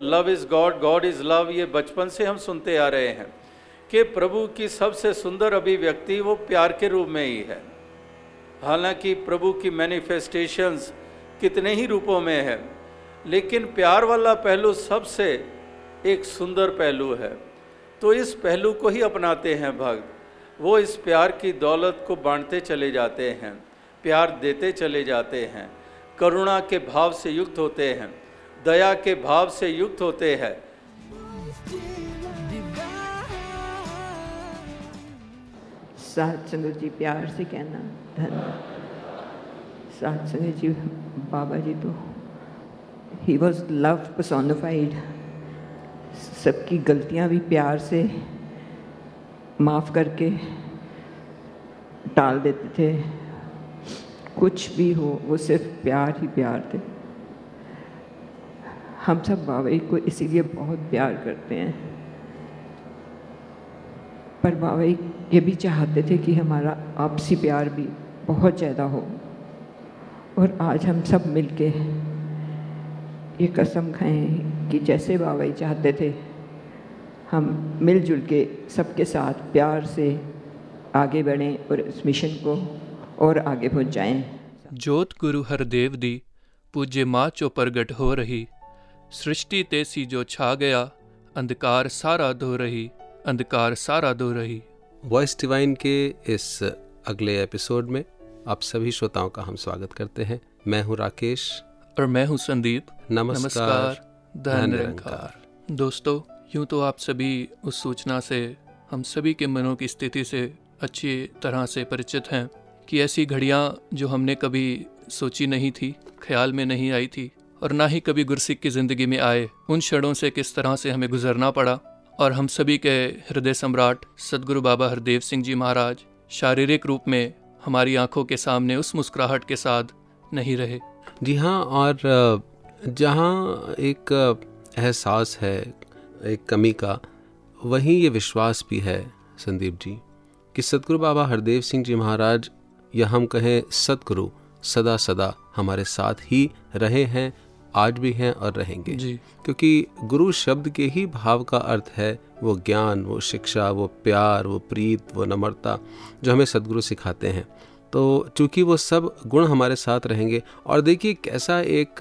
Love is God God is love ये बचपन से हम सुनते आ रहे हैं कि प्रभु की सबसे सुंदर अभिव्यक्ति वो प्यार के रूप में ही है। हालाँकि प्रभु की मैनिफेस्टेशंस कितने ही रूपों में है, लेकिन प्यार वाला पहलू सबसे एक सुंदर पहलू है। तो इस पहलू को ही अपनाते हैं भक्त। वो इस प्यार की दौलत को बांटते चले जाते हैं, प्यार देते चले जाते हैं। करुणा के भाव से युक्त होते हैं, दया के भाव से युक्त होते हैं। सात जी, प्यार से कहना धन सात जी, बाबा जी तो ही वॉज़ लव personified सबकी गलतियाँ भी प्यार से माफ़ करके टाल देते थे। कुछ भी हो, वो सिर्फ़ प्यार ही प्यार थे। हम सब बाबा को इसीलिए बहुत प्यार करते हैं। पर बाबा ये भी चाहते थे कि हमारा आपसी प्यार भी बहुत ज़्यादा हो। और आज हम सब मिलके ये कसम खाएँ कि जैसे बाबा चाहते थे हम मिलजुल के सबके साथ प्यार से आगे बढ़ें और इस मिशन को और आगे पहुंचाएँ। जोत गुरु हरदेव दी पूज्य माँ चो प्रगट हो रही। सृष्टि तेसी जो छा गया अंधकार सारा धो रही अंधकार सारा धो रही। वॉइस डिवाइन के इस अगले एपिसोड में आप सभी श्रोताओं का हम स्वागत करते हैं। मैं हूँ राकेश। और मैं हूँ संदीप। नमस्कार। धन निरंकार। दोस्तों यूँ तो आप सभी उस सूचना से, हम सभी के मनों की स्थिति से अच्छी तरह से परिचित हैं कि ऐसी घड़ियाँ जो हमने कभी सोची नहीं थी, ख्याल में नहीं आई थी, और ना ही कभी गुरसिक की ज़िंदगी में आए, उन क्षणों से किस तरह से हमें गुजरना पड़ा। और हम सभी के हृदय सम्राट सदगुरु बाबा हरदेव सिंह जी महाराज शारीरिक रूप में हमारी आँखों के सामने उस मुस्कुराहट के साथ नहीं रहे। जी हाँ और जहाँ एक एहसास है एक कमी का वहीं ये विश्वास भी है संदीप जी कि सतगुरु बाबा हरदेव सिंह जी महाराज या हम कहें सतगुरु सदा सदा हमारे साथ ही रहे हैं आज भी हैं और रहेंगे। जी। क्योंकि गुरु शब्द के ही भाव का अर्थ है वो ज्ञान वो शिक्षा वो प्यार वो प्रीत वो नम्रता जो हमें सदगुरु सिखाते हैं। तो चूँकि वो सब गुण हमारे साथ रहेंगे और देखिए कैसा एक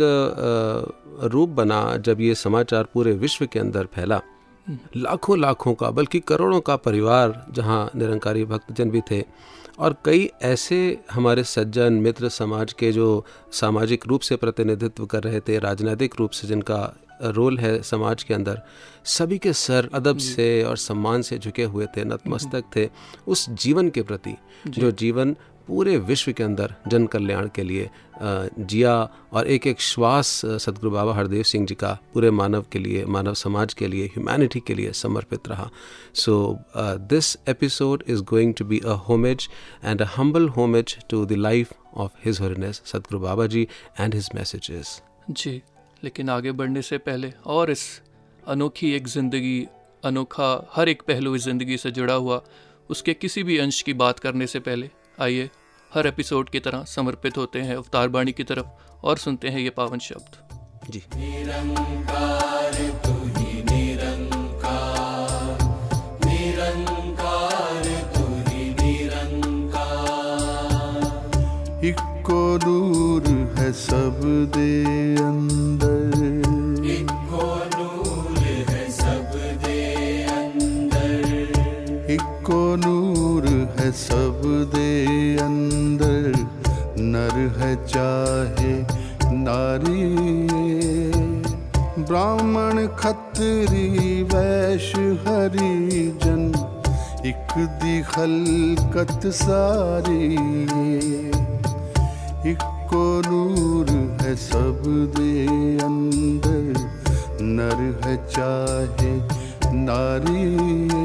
रूप बना जब ये समाचार पूरे विश्व के अंदर फैला। लाखों लाखों का बल्कि करोड़ों का परिवार जहाँ निरंकारी भक्तजन भी थे और कई ऐसे हमारे सज्जन मित्र समाज के जो सामाजिक रूप से प्रतिनिधित्व कर रहे थे राजनीतिक रूप से जिनका रोल है समाज के अंदर सभी के सर अदब से और सम्मान से झुके हुए थे नतमस्तक थे उस जीवन के प्रति जो। जीवन पूरे विश्व के अंदर जन कल्याण के लिए जिया और एक एक श्वास सदगुरु बाबा हरदेव सिंह जी का पूरे मानव के लिए, मानव समाज के लिए ह्यूमैनिटी के लिए समर्पित रहा। So this episode is going to be a homage and a humble homage to the life of his holiness Sadguru Baba ji and his messages जी, लेकिन आगे बढ़ने से पहले और इस अनोखी एक ज़िंदगी, अनोखा हर एक पहलू इस ज़िंदगी से जुड़ा हुआ, उसके किसी भी अंश की बात करने से पहले आइए हर एपिसोड की तरह समर्पित होते हैं अवतार बाणी की तरफ़ और सुनते हैं ये पावन शब्द। जी। निरंकार तू ही निरंकार निरंकार तू ही निरंकार। इको दूर है सब दे अंदर। इको नूर है सब दे अंदर। इको नूर है सब दे चाहे नारी ब्राह्मण, खत्री, वैश्य, हरिजन, एक दी खलकत सारी। इको नूर है सब दे अंदर, नर है चाहे नारी।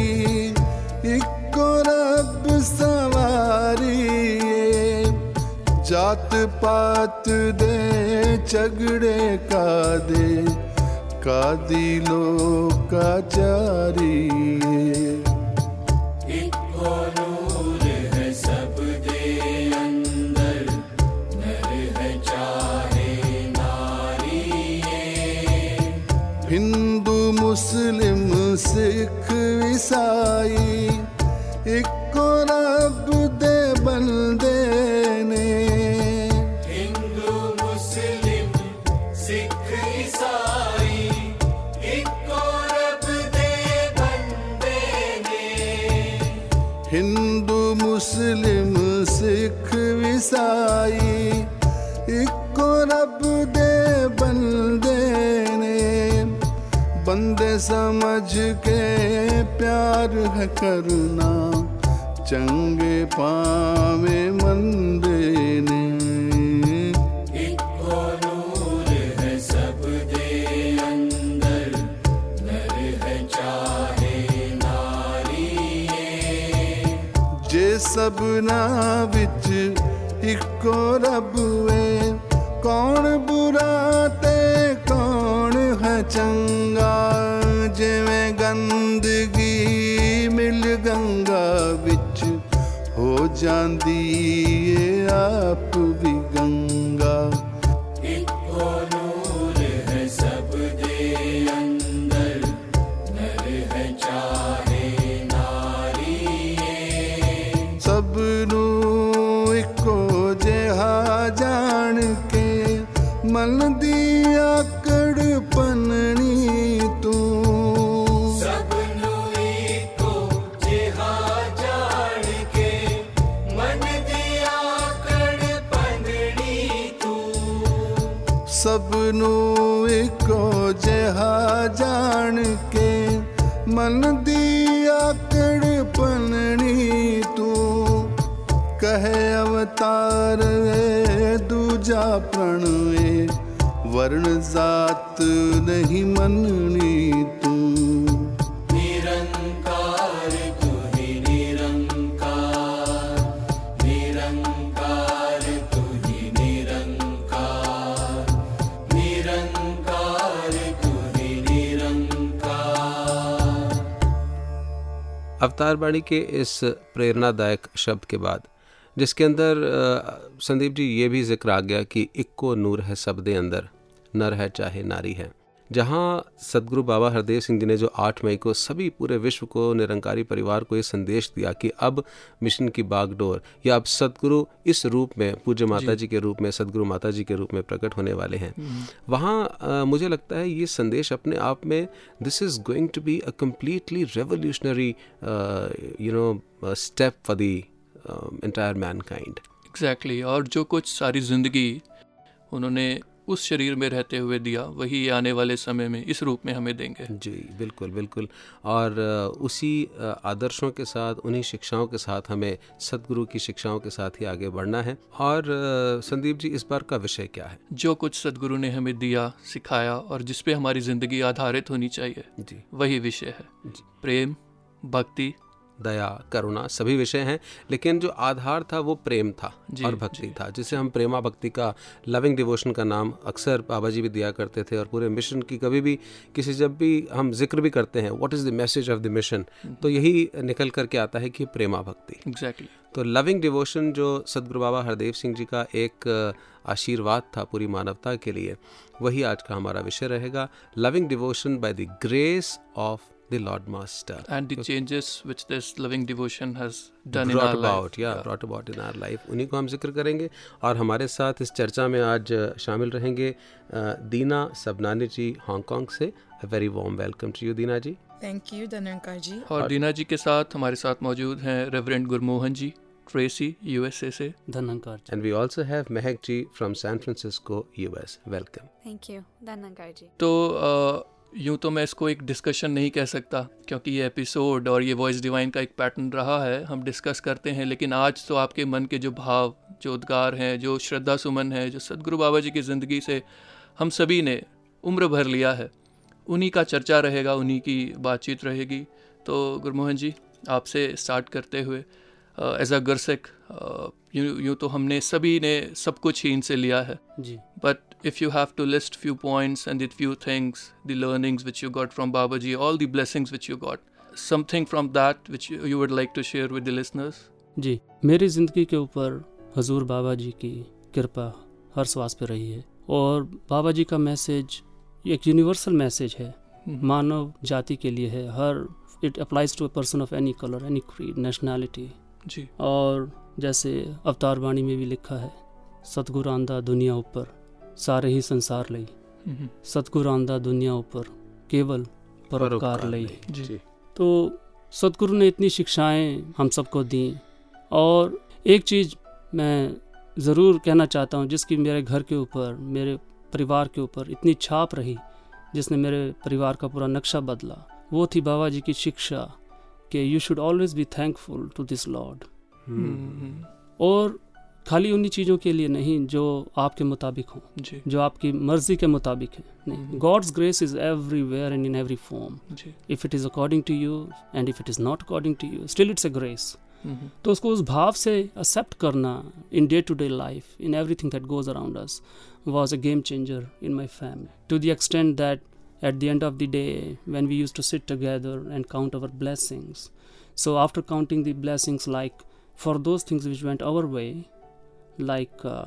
जात पात दे झगड़े का दे का दिलो का चारी हिंदू मुस्लिम सिख ईसाई समझ के प्यार है करुणा चंगे पावे मंदे ने। इको नूर है सब दे अंदर वर्ण जात नहीं मननी तू। निरंकार तू ही निरंकार निरंकार तू ही निरंकार निरंकार तू ही निरंकार। अवतार बाणी के इस प्रेरणादायक शब्द के बाद जिसके अंदर संदीप जी ये भी ज़िक्र आ गया कि इक्को नूर है सब दे अंदर। नर है चाहे नारी है। जहाँ सदगुरु बाबा हरदेव सिंह जी ने जो 8 मई को सभी पूरे विश्व को निरंकारी परिवार को ये संदेश दिया कि अब मिशन की बागडोर या अब सदगुरु इस रूप में पूज्य माता जी के रूप में सदगुरु माता जी के रूप में प्रकट होने वाले हैं। वहाँ मुझे लगता है ये संदेश अपने आप में this is going to be a completely revolutionary you know step for the entire mankind exactly और जो कुछ सारी ज़िंदगी उन्होंने उस शरीर में रहते हुए दिया वही आने वाले समय में इस रूप में हमें देंगे। जी बिल्कुल बिल्कुल। और उसी आदर्शों के साथ उन्हीं शिक्षाओं के साथ हमें सदगुरु की शिक्षाओं के साथ ही आगे बढ़ना है। और संदीप जी इस बार का विषय क्या है? जो कुछ सदगुरु ने हमें दिया सिखाया और जिसपे हमारी ज़िंदगी आधारित होनी चाहिए जी। वही विषय है। प्रेम भक्ति दया करुणा सभी विषय हैं लेकिन जो आधार था वो प्रेम था और भक्ति था जिसे हम प्रेमा भक्ति का लविंग डिवोशन का नाम अक्सर बाबा जी भी दिया करते थे और पूरे मिशन की कभी भी किसी जब भी हम ज़िक्र भी करते हैं what is the message of the mission तो यही निकल करके आता है कि प्रेमा भक्ति। Exactly exactly. तो लविंग डिवोशन जो सदगुरु बाबा हरदेव सिंह जी का एक आशीर्वाद था पूरी मानवता के लिए वही आज का हमारा विषय रहेगा loving devotion by the grace of the Lord master and the changes which this loving devotion has done in our about life yeah, yeah. brought about in our life. उन्हीं को हम ज़िक्र करेंगे और हमारे साथ इस चर्चा में आज शामिल रहेंगे दीना सबनानी जी हांगकांग से। Very warm welcome to you Deena ji. Thank you धनंकार जी। और दीना जी के साथ हमारे साथ मौजूद हैं reverend Gurmohan ji Tracy USA से। धनंकार जी। And we also have Mehak ji from San Francisco US welcome thank you धनंकार जी। तो अ, यूँ तो मैं इसको एक डिस्कशन नहीं कह सकता, क्योंकि ये एपिसोड और ये वॉइस डिवाइन का एक पैटर्न रहा है, हम डिस्कस करते हैं, लेकिन आज तो आपके मन के जो भाव, जो उद्गार हैं, जो श्रद्धा सुमन है, जो सदगुरु बाबा जी की ज़िंदगी से हम सभी ने उम्र भर लिया है, उन्हीं का चर्चा रहेगा, उन्हीं की बातचीत रहेगी। तो गुरमोहन जी, आपसे स्टार्ट करते हुए as a Gursikh you you तो हमने सभी ने सब कुछ ही इनसे लिया है। But if you have to list few points and it few things the learnings which you got from Baba ji all the blessings which you got something from that which you would like to share with the listeners जी मेरी ज़िंदगी के ऊपर हजूर बाबा जी की कृपा हर श्वास पे रही है। और बाबा जी का मैसेज एक यूनिवर्सल मैसेज है। मानव जाति के लिए है। हर it applies to a person of any colour any creed nationality जी। और जैसे अवतार वाणी में भी लिखा है सतगुरु आंदा दुनिया ऊपर सारे ही संसार लई सतगुरु आंदा दुनिया ऊपर केवल परोपकार लई। जी। तो सतगुरु ने इतनी शिक्षाएँ हम सबको दी और एक चीज़ मैं ज़रूर कहना चाहता हूँ जिसकी मेरे घर के ऊपर मेरे परिवार के ऊपर इतनी छाप रही जिसने मेरे परिवार का पूरा नक्शा बदला वो थी बाबा जी की शिक्षा कि you should always be thankful to this Lord और खाली उन्हीं चीज़ों के लिए नहीं जो आपके मुताबिक हों। जो। आपकी मर्ज़ी के मुताबिक है। नहीं हम्म। God's grace is everywhere and in every form if it is according to you and if it is not according to you still it's a grace hmm, तो उसको उस भाव से एक्सेप्ट करना in day to day life in everything that goes around us was a game changer in my family to the extent that at the end of the day when we used to sit together and count our blessings so after counting the blessings like for those things which went our way like uh,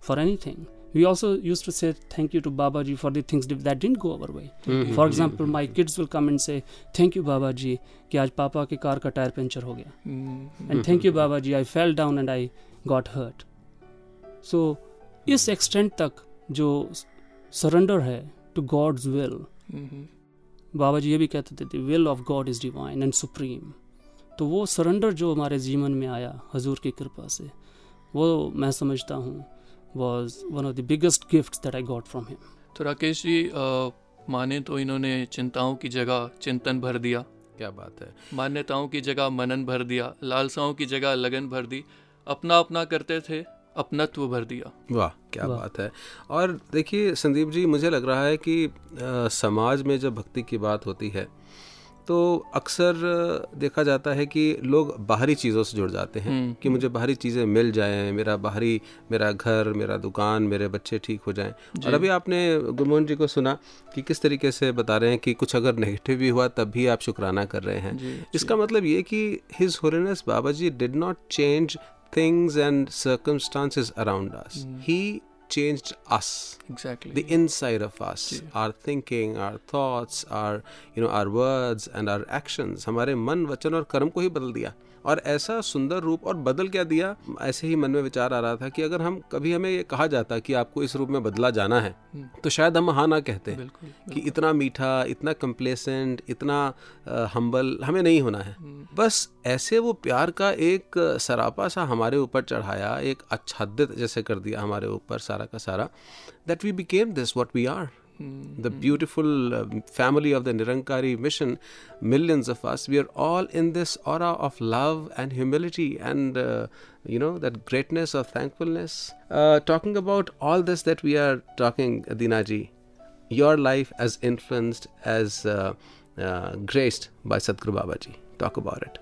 for anything we also used to say thank you to babaji for the things that didn't go our way for example my kids will come and say thank you babaji कि आज पापा की car का tyre puncture हो गया hmm, and thank you babaji i fell down and i got hurt so इस extent तक जो सरेंडर है to God's will hmm, Baba ji ये भी कहते थे the will of God is divine and supreme तो वो सरेंडर जो हमारे जीवन में आया हजूर की कृपा से वो मैं समझता हूँ was one of the biggest gift that I got from him तो राकेश जी अ, माने तो इन्होंने चिंताओं की जगह चिंतन भर दिया। क्या बात है। मान्यताओं की जगह मनन भर दिया लालसाओं की जगह लगन भर दी अपना अपना करते थे अपनत्व भर दिया। वाह क्या वाह। बात है। और देखिए संदीप जी मुझे लग रहा है कि अ, समाज में जब भक्ति की बात होती है तो अक्सर देखा जाता है कि लोग बाहरी चीज़ों से जुड़ जाते हैं हम्म, कि मुझे बाहरी चीज़ें मिल जाएँ मेरा बाहरी मेरा घर मेरा दुकान मेरे बच्चे ठीक हो जाएँ। और अभी आपने गुरमोहन जी को सुना कि किस तरीके से बता रहे हैं कि कुछ अगर नेगेटिव भी हुआ तब भी आप शुक्राना कर रहे हैं। जी इसका मतलब ये कि his holiness Baba ji did not change things and circumstances around he changed us exactly the inside of us ji. our thinking our thoughts our you know our words and our actions हमारे मन वचन और कर्म को ही बदल दिया और ऐसा सुंदर रूप और बदल क्या दिया? ऐसे ही मन में विचार आ रहा था कि अगर हम कभी हमें ये कहा जाता कि आपको इस रूप में बदला जाना है तो शायद हम हाँ ना कहते बिल्कुल कि इतना मीठा इतना कंप्लेसेंट इतना हम्बल हमें नहीं होना है। बस ऐसे वो प्यार का एक सरापा सा हमारे ऊपर चढ़ाया एक आच्छादित जैसे कर दिया हमारे ऊपर सारा का सारा that we became this what we are the beautiful uh, family of the Nirankari mission, millions of us, we are all in this aura of love and humility and, uh, you know, that greatness of thankfulness. Uh, talking about all this that we are talking, Dinaji, your life as influenced, as uh, uh, graced by Sadhguru Babaji. Talk about it.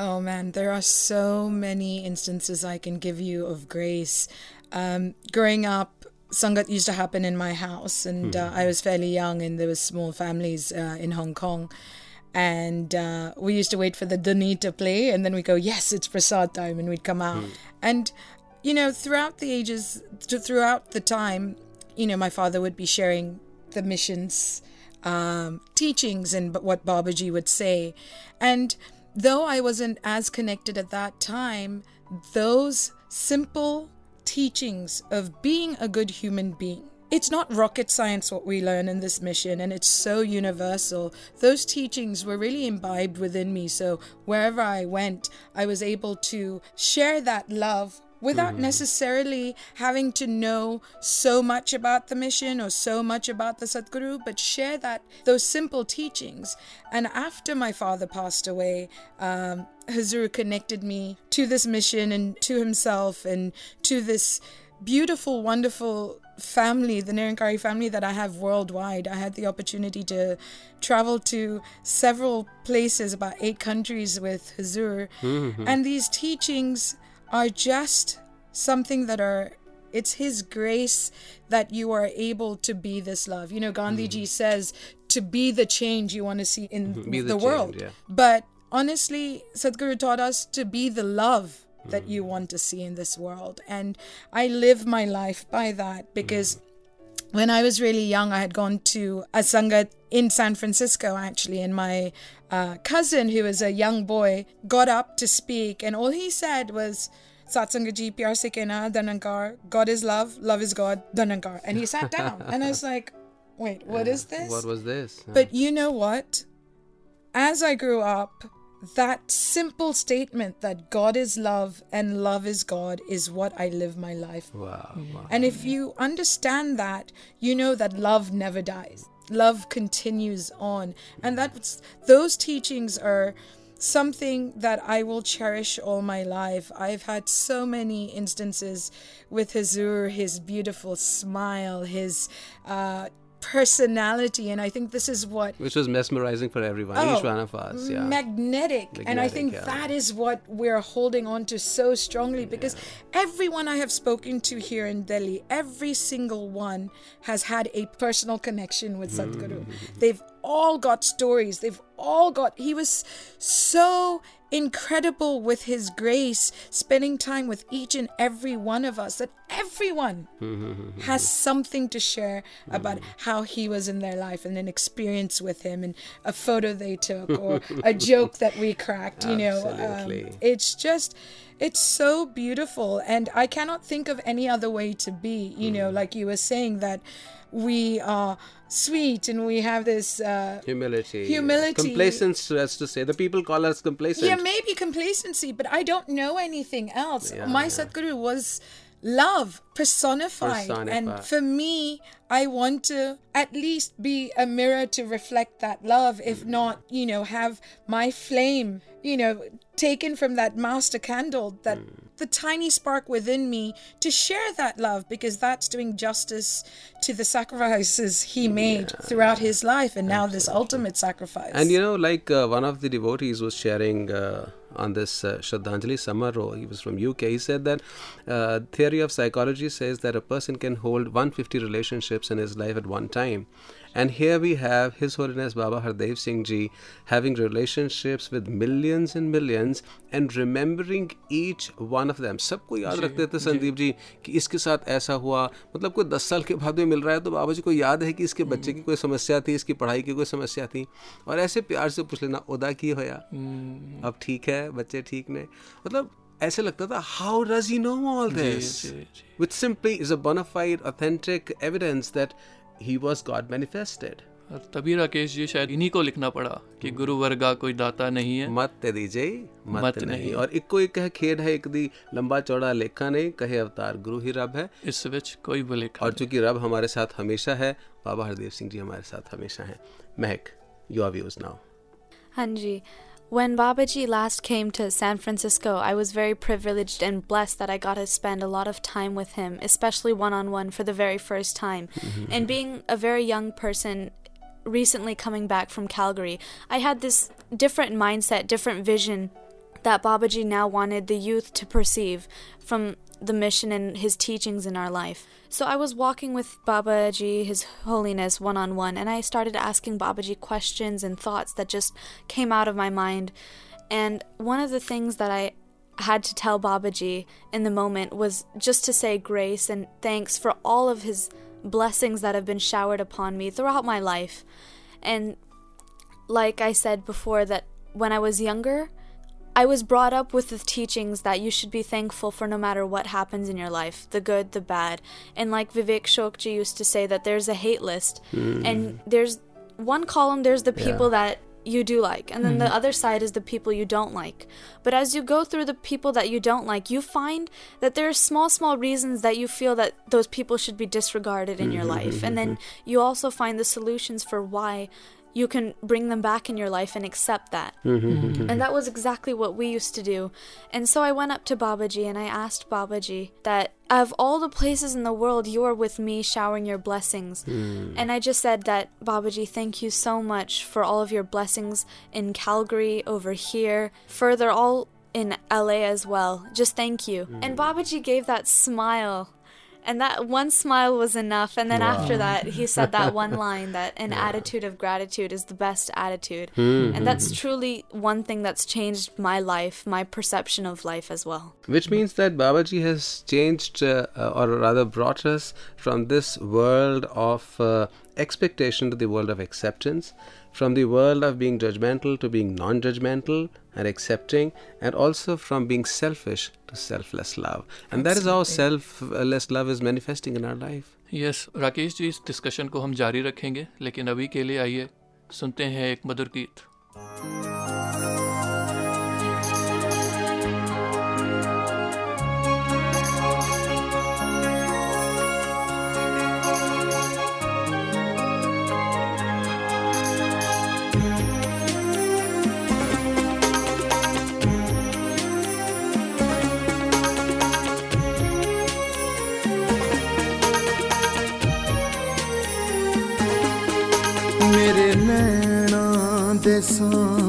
Oh man, there are so many instances I can give you of grace. Um, growing up, Sangat used to happen in my house, and uh, I was fairly young, and there was small families uh, in Hong Kong. And uh, we used to wait for the Duni to play, and then we go, yes, it's prasad time, and we'd come out. And, you know, throughout the ages, th- throughout the time, you know, my father would be sharing the missions um, teachings and b- what Babaji would say. And though I wasn't as connected at that time, those simple teachings of being a good human being. It's not rocket science what we learn in this mission, and it's so universal. Those teachings were really imbibed within me. So wherever I went, I was able to share that love without necessarily having to know so much about the mission or so much about the Sadguru, but share that those simple teachings. And after my father passed away, um, Hazur connected me to this mission and to himself and to this beautiful, wonderful family, the Nirankari family that I have worldwide. I had the opportunity to travel to several places, about eight countries with Hazur. And these teachings are just something that are it's his grace that you are able to be this love. You know, Gandhi ji mm-hmm. says to be the change you want to see in the, the world. change, yeah. But honestly, Sadhguru taught us to be the love that mm-hmm. you want to see in this world. And I live my life by that because mm-hmm. when I was really young, I had gone to a sangat in San Francisco, actually, in my uh, cousin, who was a young boy, got up to speak, and all he said was, Satsanga ji pyar se Dhanankar, God is love, love is God, Dhanankar. And he sat down, and I was like, wait, what is this? What was this? But you know what? As I grew up, that simple statement that God is love and love is God is what I live my life wow, wow. and if you understand that, you know that love never dies. Love continues on. And that's those teachings are something that I will cherish all my life. I've had so many instances with Hazur, his beautiful smile, his uh, personality, and I think this is what Which was mesmerizing for everyone, Oh, each one of us. Yeah. magnetic. and I think yeah. that is what we're holding on to so strongly because everyone I have spoken to here in Delhi, every single one has had a personal connection with Sadhguru. Mm-hmm. They've all got stories. They've all got, he was so incredible with his grace, spending time with each and every one of us, that everyone Mm-hmm. has something to share about how he was in their life and an experience with him and a photo they took or a joke that we cracked you know um, it's just it's so beautiful. And i cannot think of any other way to be you know like you were saying that we are sweet and we have this uh, Humility. Humility. Complacence, as to say. The people call us complacent. yeah, maybe complacency, but I don't know anything else. Yeah, My yeah. Sadhguru was love personified. And for me, I want to at least be a mirror to reflect that love, if Mm. not, you know, have my flame, you know, taken from that master candle, that Mm. The tiny spark within me to share that love because that's doing justice to the sacrifices he made throughout his life and now this ultimate sacrifice. And you know, like uh, one of the devotees was sharing uh, on this uh, Shraddhanjali Samaroh, he was from UK. He said that uh, theory of psychology says that a person can hold 150 relationships in his life at one time. And here we have His Holiness Baba Hardev Singh Ji having relationships with millions and millions and remembering each one of them. सबको याद रखते थे संदीप जी कि इसके साथ ऐसा हुआ मतलब कोई दस साल के बाद में मिल रहा है तो बाबा जी को याद है कि इसके बच्चे की कोई समस्या थी इसकी पढ़ाई की कोई समस्या थी और ऐसे प्यार से पूछ लेना उदा की होया अब ठीक है बच्चे ठीक ने मतलब ऐसे लगता था how does he know all this जी, जी। which simply is a bona fide he was God manifested. और तभी राकेश जी शायद इन्हीं को लिखना पड़ा कि गुरु वर्गा कोई दाता नहीं है। मत ते दीजे मत, मत नहीं। नहीं। और इक्को एक कह खेड है एक दी लंबा चौड़ा लेखा नहीं कहे अवतार गुरु ही रब है। इस विच कोई बोले और चूँकि रब हमारे साथ हमेशा है बाबा हरदेव सिंह जी हमारे साथ हमेशा हैं। Mehak your views now Hanji, when Babaji last came to San Francisco, I was very privileged and blessed that I got to spend a lot of time with him, especially one on one for the very first time. Mm-hmm. and being a very young person, recently coming back from Calgary, I had this different mindset, different vision that Babaji now wanted the youth to perceive from the mission and his teachings in our life. So I was walking with Babaji, His Holiness, one on one, and I started asking Babaji questions and thoughts that just came out of my mind. And one of the things that I had to tell Babaji in the moment was just to say grace and thanks for all of his blessings that have been showered upon me throughout my life. And like I said before, that when I was younger, I was brought up with the teachings that you should be thankful for no matter what happens in your life the good, the bad. And like Vivek Shokji used to say, that there's a hate list. Mm. And there's one column, there's the people that you do like, and then the mm-hmm. other side is the people you don't like. But as you go through the people that you don't like, you find that there are small, small reasons that you feel that those people should be disregarded in your mm-hmm, life. And mm-hmm, then you also find the solutions for why you can bring them back in your life and accept that. Mm-hmm, mm-hmm, mm-hmm. And that was exactly what we used to do. And so I went up to Babaji and I asked Babaji that of all the places in the world, you are with me showering your blessings. Mm. And I just said that, Babaji, thank you so much for all of your blessings in Calgary, over here, further, all in LA as well. Just thank you. And mm. Babaji gave that smile. And that one smile was enough. And then after that, he said that one line that an attitude of gratitude is the best attitude. And that's truly one thing that's changed my life, my perception of life as well. Which means that Babaji has changed, uh, uh, or rather brought us from this world of uh, expectation to the world of acceptance, from the world of being judgmental to being non judgmental and accepting, and also from being selfish to selfless love. And that is how selfless love is manifesting in our life. Yes Rakesh ji इस discussion को हम जारी रखेंगे लेकिन अभी के लिए आइए सुनते हैं एक मधुर गीत sun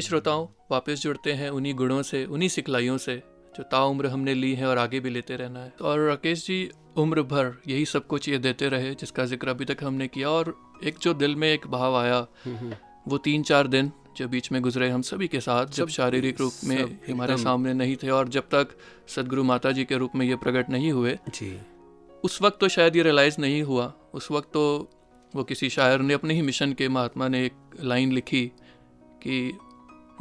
आइए श्रोताओं वापस जुड़ते हैं उन्हीं गुणों से उन्हीं सिखलाइयों से जो ताउम्र हमने ली है और आगे भी लेते रहना है। और राकेश जी उम्र भर यही सब कुछ ये देते रहे जिसका ज़िक्र अभी तक हमने किया और एक जो दिल में एक भाव आया वो तीन चार दिन जो बीच में गुजरे हम सभी के साथ जब शारीरिक रूप में हमारे सामने नहीं थे और जब तक सदगुरु माता जी के रूप में ये प्रकट नहीं हुए जी। उस वक्त तो शायद ये रियलाइज़ नहीं हुआ। उस वक्त तो वो किसी शायर ने अपने ही मिशन के महात्मा ने एक लाइन लिखी कि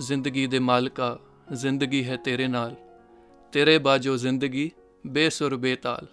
ज़िंदगी दे मालका ज़िंदगी है तेरे नाल तेरे बाजो ज़िंदगी बेसुर बेताल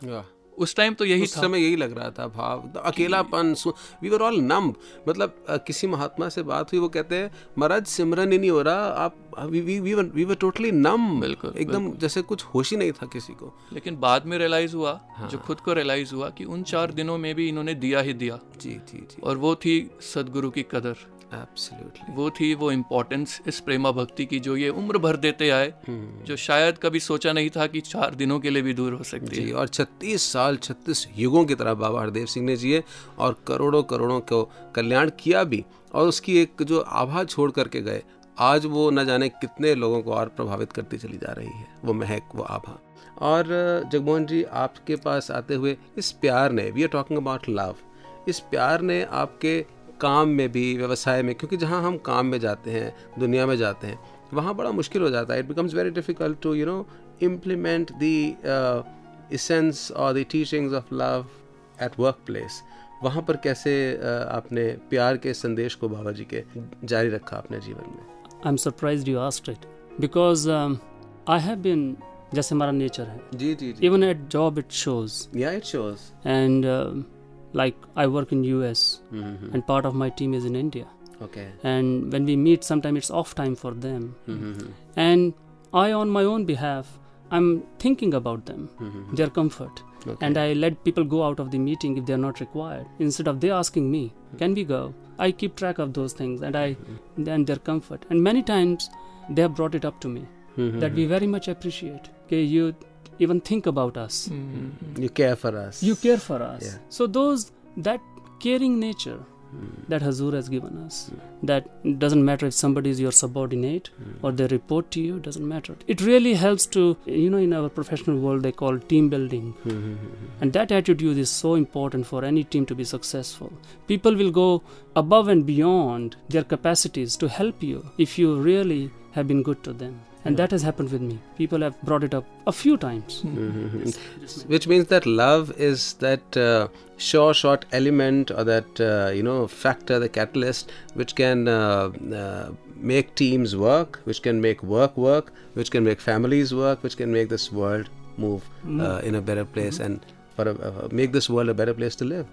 उस टाइम तो यही उस था समय यही लग रहा था भाव अकेलापन वी वर ऑल नम मतलब किसी महात्मा से बात हुई वो कहते हैं महाराज सिमरन ही नहीं हो रहा आप वी वर टोटली नम बिल्कुल, एकदम। जैसे कुछ होश ही नहीं था किसी को लेकिन बाद में रियलाइज़ हुआ हाँ। जो खुद को रियलाइज़ हुआ कि उन चार दिनों में भी इन्होंने दिया ही दिया जी जी जी और वो थी सदगुरु की कदर एब्सोल्युटली वो थी वो इम्पोर्टेंस इस प्रेमा भक्ति की जो ये उम्र भर देते आए जो शायद कभी सोचा नहीं था कि चार दिनों के लिए भी दूर हो सकती है। और 36 साल 36 युगों की तरह बाबा हरदेव सिंह ने जिए और करोड़ों करोड़ों को कल्याण किया भी और उसकी एक जो आभा छोड़ करके गए आज वो न जाने कितने लोगों को और प्रभावित करती चली जा रही है वो महक वो आभा। और जगमोहन जी आपके पास आते हुए इस प्यार ने we are talking about love इस प्यार ने आपके काम में भी व्यवसाय में क्योंकि जहाँ हम काम में जाते हैं दुनिया में जाते हैं वहाँ बड़ा मुश्किल हो जाता है। It becomes very difficult to you know implement the essence और the teachings of love at work place वहाँ पर कैसे uh, आपने प्यार के संदेश को बाबा जी के जारी रखा अपने जीवन में? I am surprise asked it because um, I have been जैसे हमारा नेचर है। जी जी जी। Even at job it shows या it shows um like I work in US mm-hmm. and part of my team is in India. Okay and when we meet sometime it's off time for them. Mm-hmm. And I on my own behalf I'm thinking about them mm-hmm. their comfort. And I let people go out of the meeting if they're not required. Instead of they asking me can we go? I keep track of those things and I and their comfort. And many times they have brought it up to me that we very much appreciate okay you even think about us. Mm-hmm. You care for us. You care for us. Yeah. So those that caring nature mm. that Hazur has given us, mm. that doesn't matter if somebody is your subordinate mm. or they report to you, doesn't matter. It really helps to you know in our professional world they call team building, hmm, and that attitude is so important for any team to be successful. People will go above and beyond their capacities to help you if you really have been good to them and that has happened with me people have brought it up a few times which means that love is that uh, sure short element or that uh, you know factor the catalyst which can uh, uh, make teams work which can make work work which can make families work which can make this world move uh, in a better place and for a, uh, make this world a better place to live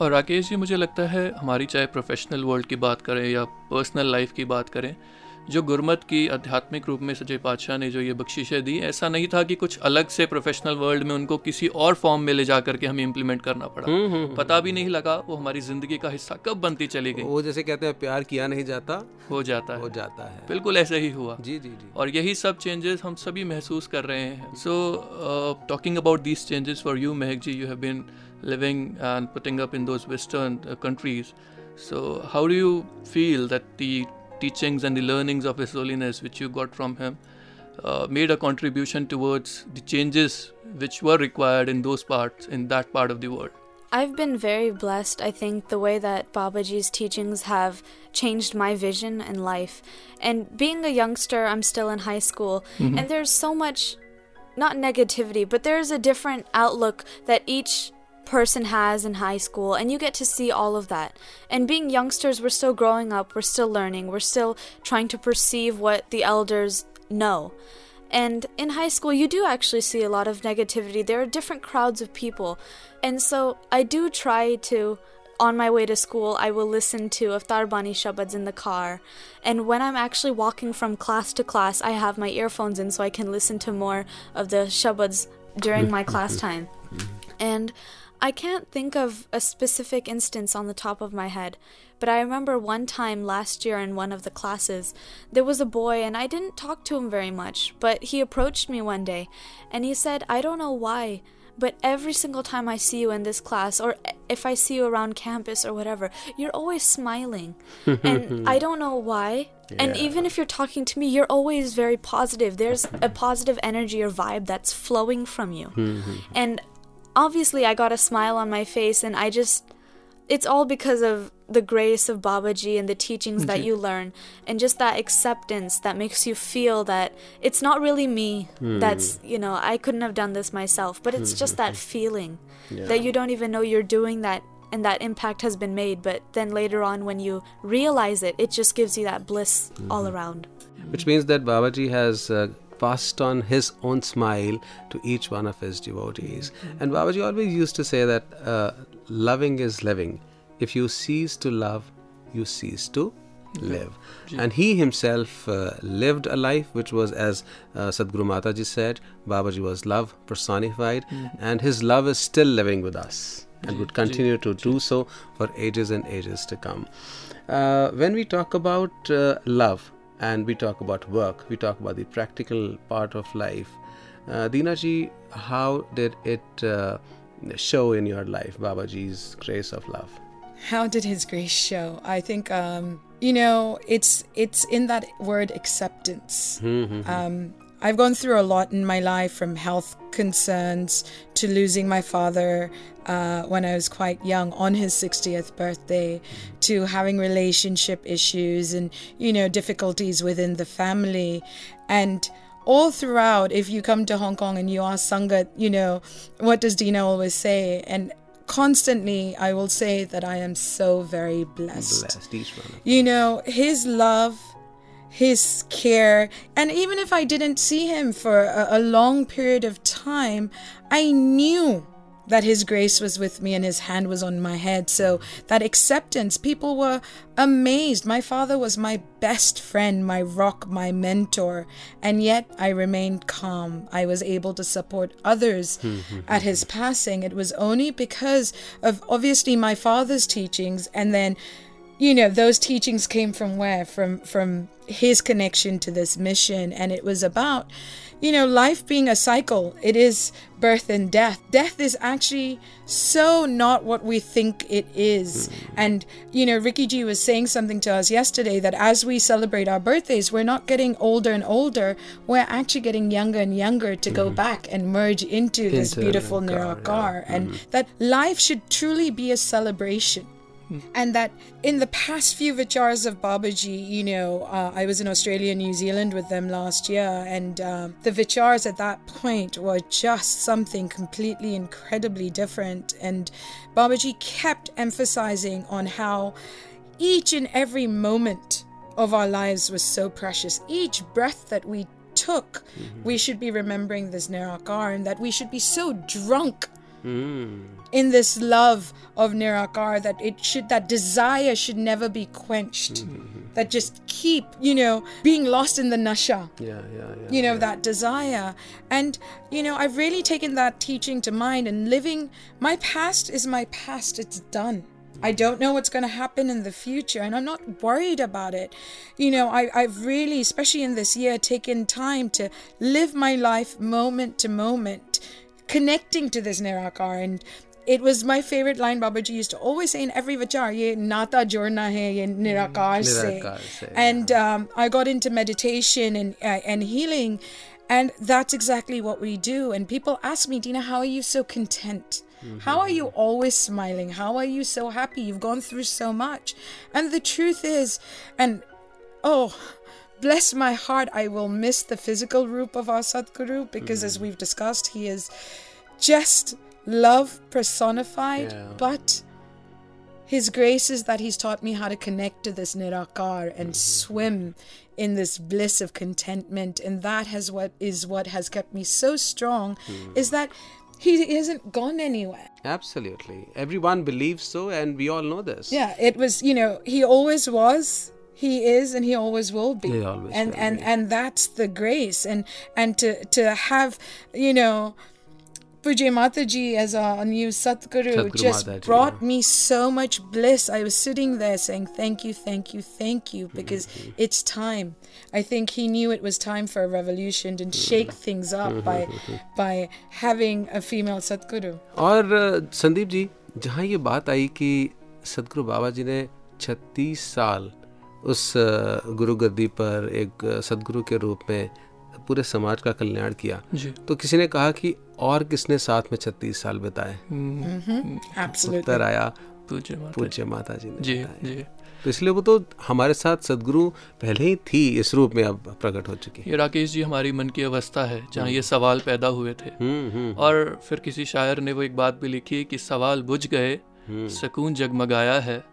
और राकेश जी मुझे लगता है हमारी चाहे professional world की बात करें या पर्सनल लाइफ की बात करें जो गुरमत की आध्यात्मिक रूप में सजय पातशाह ने जो ये बख्शिशें दी ऐसा नहीं था कि कुछ अलग से प्रोफेशनल वर्ल्ड में उनको किसी और फॉर्म में ले जा करके हमें इम्प्लीमेंट करना पड़ा। पता भी नहीं लगा वो हमारी ज़िंदगी का हिस्सा कब बनती चली गई। वो जैसे कहते हैं प्यार किया नहीं जाता हो जाता हो। है जाता है। बिल्कुल ऐसे ही हुआ। जी जी जी। और यही सब चेंजेस हम सभी महसूस कर रहे हैं। So talking about these changes for you Mehak ji you have been living and putting up in those western uh, countries. So how do you feel that the teachings and the learnings of his holiness which you got from him uh, made a contribution towards the changes which were required in those parts in that part of the world I've been very blessed, I think, the way that Babaji's teachings have changed my vision and life. And being a youngster, I'm still in high school, and there's so much, not negativity, but there's a different outlook that each person has in high school, and you get to see all of that. And being youngsters, we're still growing up, we're still learning, we're still trying to perceive what the elders know. And in high school, you do actually see a lot of negativity. There are different crowds of people. And so I do try to, on my way to school, I will listen to Iftar Bani Shabads in the car. And when I'm actually walking from class to class, I have my earphones in so I can listen to more of the Shabads during my class time. And I can't think of a specific instance on the top of my head, but I remember one time last year in one of the classes, there was a boy, and I didn't talk to him very much, but he approached me one day and he said, I don't know why. But every single time I see you in this class, or if I see you around campus or whatever, you're always smiling. and I don't know why. And even if you're talking to me, you're always very positive. There's a positive energy or vibe that's flowing from you. Mm-hmm. And obviously I got a smile on my face and I just it's all because of the grace of Babaji and the teachings that you learn and just that acceptance that makes you feel that it's not really me hmm. that's you know I couldn't have done this myself but it's just that hmm. feeling that you don't even know you're doing that and that impact has been made but then later on when you realize it it just gives you that bliss all mm-hmm. around. Which means that Babaji has uh, passed on his own smile to each one of his devotees. And Babaji always used to say that uh, loving is living. If you cease to love, you cease to live. And he himself uh, lived a life which was, as uh, Sadhguru Mataji said, Babaji was love personified, and his love is still living with us and would continue to do so for ages and ages to come. Uh, when we talk about uh, love and we talk about work, we talk about the practical part of life. Uh, Deena ji, how did it uh, show in your life, Babaji's grace of love? How did His grace show? I think um, you know it's it's in that word acceptance. Um, I've gone through a lot in my life, from health concerns to losing my father uh, when I was quite young on his 60th birthday, to having relationship issues and you know difficulties within the family, and all throughout, if you come to Hong Kong and you ask Sangat, you know, what does Dina always say? And constantly, I will say that I am so very blessed. Blessed You know, his love, his care, and even if I didn't see him for a, a long period of time, I knew that his grace was with me and his hand was on my head. So that acceptance, people were amazed. My father was my best friend, my rock, my mentor, and yet I remained calm. I was able to support others hmm, hmm, hmm, at his passing. It was only because of obviously my father's teachings and then you know those teachings came from where? From from his connection to this mission. And it was about you know life being a cycle. It is birth and death. Death is actually so not what we think it is. Hmm. And you know ricky g was saying something to us yesterday that as we celebrate our birthdays we're not getting older and older. We're actually getting younger and younger to go hmm. back and merge into this Into beautiful Nirakar, nirakar and hmm. that life should truly be a celebration and that in the past few vichars of Babaji, you know, uh, I was in Australia and New Zealand with them last year, and uh, the vichars at that point were just something completely incredibly different. And Babaji kept emphasizing on how each and every moment of our lives was so precious. Each breath that we took, we should be remembering this Nirakar, and that we should be so drunk Mm. in this love of Nirakar that it should that desire should never be quenched. Mm-hmm. That just keep, you know, being lost in the nasha. Yeah, yeah, yeah. You know, yeah. that desire. And, you know, I've really taken that teaching to mind and living my past is my past. It's done. I mm. don't know what's going to happen in the future, and I'm not worried about it. You know, I, I've really, especially in this year, taken time to live my life moment to moment, connecting to this Nirakar. And it was my favorite line Babaji used to always say in every vichar, ye nata jorna hai, ye Nirakar se. Nirakar se, And um, I got into meditation and, uh, and healing, and that's exactly what we do. And people ask me, Dina, how are you so content? How are you always smiling? How are you so happy? You've gone through so much. And the truth is, and oh, bless my heart, I will miss the physical roop of our Sadhguru because, as mm. we've discussed, he is just love personified, Yeah. but his grace is that he's taught me how to connect to this nirakar and mm-hmm. swim in this bliss of contentment and that has what is what has kept me so strong hmm. is that he isn't gone anywhere Absolutely. Everyone believes so, and we all know this. yeah it was you know he always was he is and he always will be He always and will and be. and that's the grace and and to to have you know Pujya Mataji as our new Satguru Sadhguru just Mataji, brought yeah. me so much bliss. I was sitting there saying, Thank you, thank you, thank you, because Mm-hmm. it's time. I think he knew it was time for a revolution and shake Mm-hmm. things up by by having a female Satguru. और अ, संदीप जी जहाँ ये बात आई कि सदगुरु बाबा जी ने 36 साल उस गुरु गद्दी पर एक सदगुरु के रूप में पूरे समाज का कल्याण किया। जी। तो किसी ने कहा कि और किसने साथ में 36 साल बिताए. उत्तर आया पूज्य माता जी। ने जी जी। तो इसलिए वो तो हमारे साथ सदगुरु पहले ही थी इस रूप में अब प्रकट हो चुकी है। ये राकेश जी हमारी मन की अवस्था है जहाँ ये सवाल पैदा हुए थे। हम्म हम्म और फिर किसी शायर ने वो एक बात भी लिखी कि सवाल बुझ गए सुकून जगमगाया है।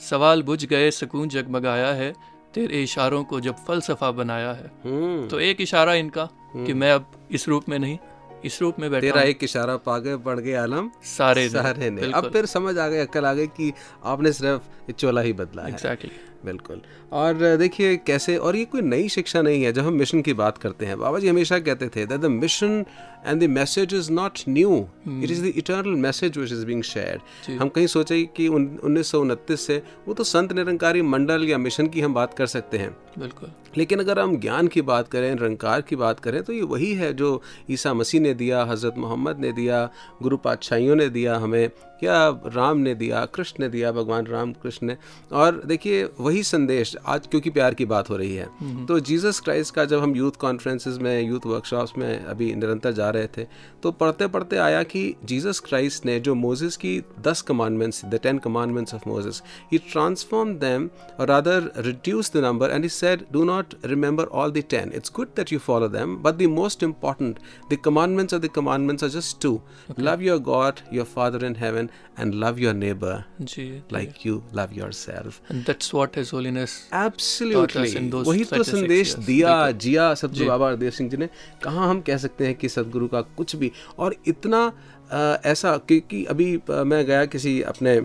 सवाल बुझ गए सुकून जगमगाया है। तेरे इशारों को जब फलसफा बनाया है। हम्म। तो एक इशारा इनका कि मैं अब इस रूप में नहीं इस रूप में बैठा तेरा एक इशारा पागे पड़ गए आलम। सारे सारे ने। ने। अब फिर समझ आ गए अक्ल आ गए कि आपने सिर्फ़ चोला ही बदला है। एग्जैक्टली बिल्कुल। और देखिए कैसे और ये कोई नई शिक्षा नहीं है जब हम मिशन की बात करते हैं। बाबा जी हमेशा कहते थे that the mission and the message is not new it is the eternal message which is being shared हम कहीं सोचे कि उन्नीस सौ उनतीस से वो तो संत निरंकारी मंडल या मिशन की हम बात कर सकते हैं। बिल्कुल। लेकिन अगर हम ज्ञान की बात करें निरंकार की बात करें तो ये वही है जो ईसा मसीह ने दिया हज़रत मोहम्मद ने दिया गुरु पातशाहियों ने दिया हमें। या राम ने दिया कृष्ण ने दिया भगवान राम कृष्ण ने? और देखिए वही संदेश आज क्योंकि प्यार की बात हो रही है। तो जीसस क्राइस्ट का जब हम यूथ कॉन्फ्रेंसेस में यूथ वर्कशॉप्स में अभी निरंतर जा रहे थे तो पढ़ते पढ़ते आया कि जीसस क्राइस्ट ने जो मोजेस की दस commandments the ten commandments of Moses he transform them और rather reduce the number and he said do not remember all the ten it's good that you follow them but the most important the commandments of the commandments are just to love your God your father in heaven and love your neighbor जी like you love yourself. And that's what His Holiness Absolutely. in those वही तो संदेश दिया जिया सतगुरु जी। बाबा हरदेव सिंह जी ने कहाँ हम कह सकते हैं कि सदगुरु का कुछ भी और इतना अ, ऐसा क्योंकि अभी अ, मैं गया किसी अपने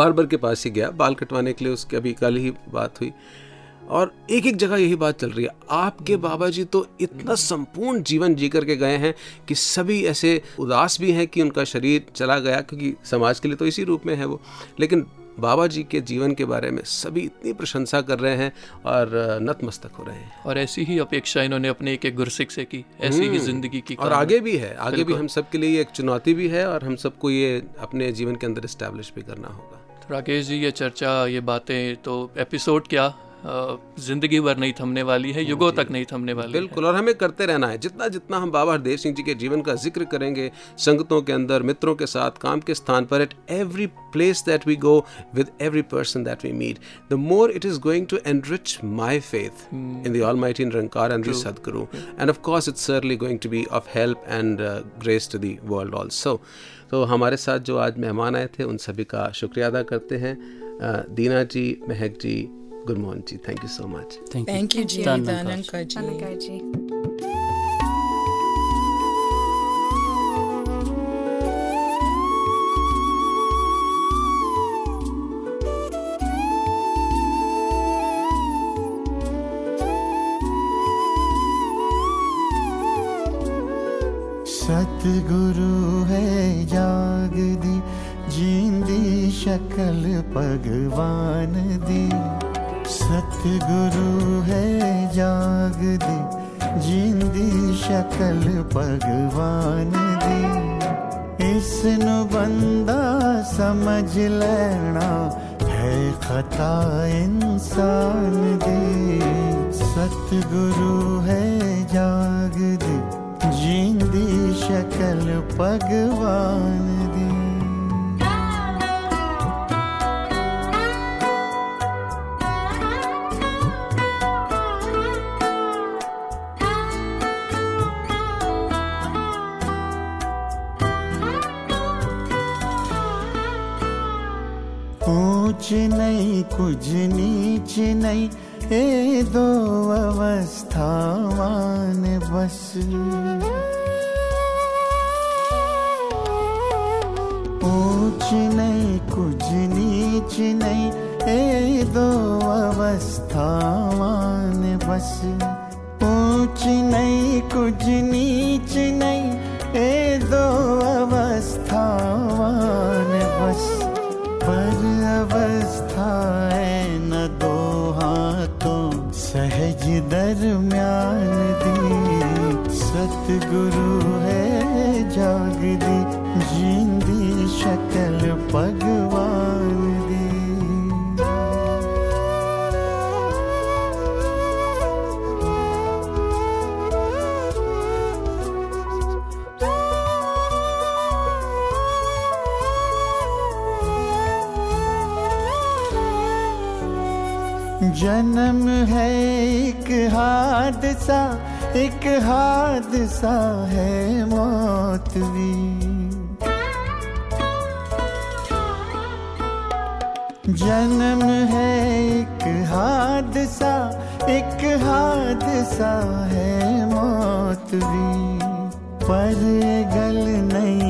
बार्बर के पास ही गया बाल कटवाने के लिए उसके अभी कल ही बात हुई और एक एक जगह यही बात चल रही है। आपके बाबा जी तो इतना संपूर्ण जीवन जी करके गए हैं कि सभी ऐसे उदास भी हैं कि उनका शरीर चला गया क्योंकि समाज के लिए तो इसी रूप में है वो। लेकिन बाबा जी के जीवन के बारे में सभी इतनी प्रशंसा कर रहे हैं और नतमस्तक हो रहे हैं। और ऐसी ही अपेक्षा इन्होंने अपने एक एक गुरसिक से की ऐसी ही ज़िंदगी की और आगे भी है। आगे भी। हम सबके लिए एक चुनौती भी है और हम सबको ये अपने जीवन के अंदर इस्टेब्लिश भी करना होगा। राकेश जी ये चर्चा ये बातें तो एपिसोड क्या? ज़िंदगी भर नहीं थमने वाली है युगों तक नहीं थमने वाली बिल्कुल और हमें करते रहना है। जितना जितना हम बाबा हरदेव सिंह जी के जीवन का ज़िक्र करेंगे संगतों के अंदर मित्रों के साथ काम के स्थान पर at every place that we go with every person that we meet the more it is going to enrich my faith in the almighty Nirankar and the Sadguru and of course it's certainly going to be of help and grace to the world also तो हमारे साथ जो आज मेहमान आए थे उन सभी का शुक्रिया अदा करते हैं। दीना जी महक जी Good morning to you. Thank you so much. Thank you. Thank you, Ji, Dan and Kaji. ਸਤਿਗੁਰੂ ਹੈ ਜਾਗਦੀ ਜੀਂਦੀ ਸ਼ਕਲ ਭਗਵਾਨ ਦੀ सतगुरु है, जाग दी, जींदी शक्ल भगवान दी। इस बंदा समझ लेना है, खता इंसान दी। सतगुरु है, जाग दी, जींदी शक्ल भगवान ऊंच नहीं, कुछ नीच नहीं, ए दो अवस्थावान बस। ऊंच नहीं, कुछ नीच नहीं, ए दो अवस्थावान बस। ऊंच नहीं, कुछ नीच नहीं, ए दो सतगुरु है जाग दी जींदी शक्ल भगवान दी। जन्म है एक हादसा एक हादसा है मौत भी। जन्म है एक हादसा एक हादसा है मौत भी। पर गल नहीं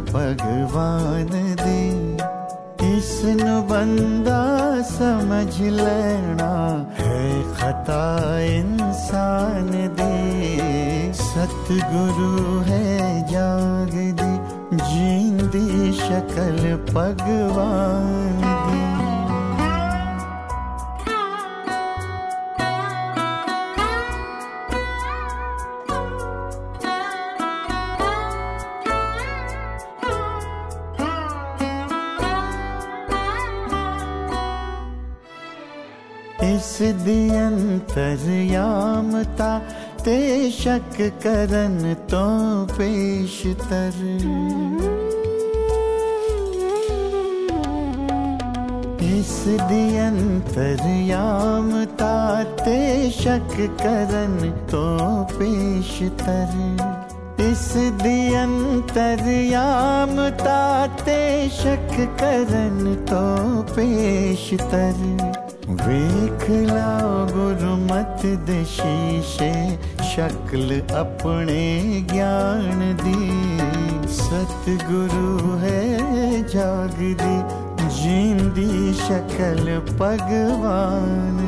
भगवान दी। इसनु बंदा समझ लेना है, खता इंसान दी। सतगुरु है, जाग दी। जींदी शकल भगवान इस अंतर्यामता ते शक करन तो पेशतर। इस अंतर्यामता ते शक करन तो पेशतर। इस अंतर्यामता ते शक करन तो पेश पेशतर। देख ला गुरुमत दशीशे शक्ल अपने ज्ञान दी। सतगुरु है जागदी जींदी शक्ल भगवान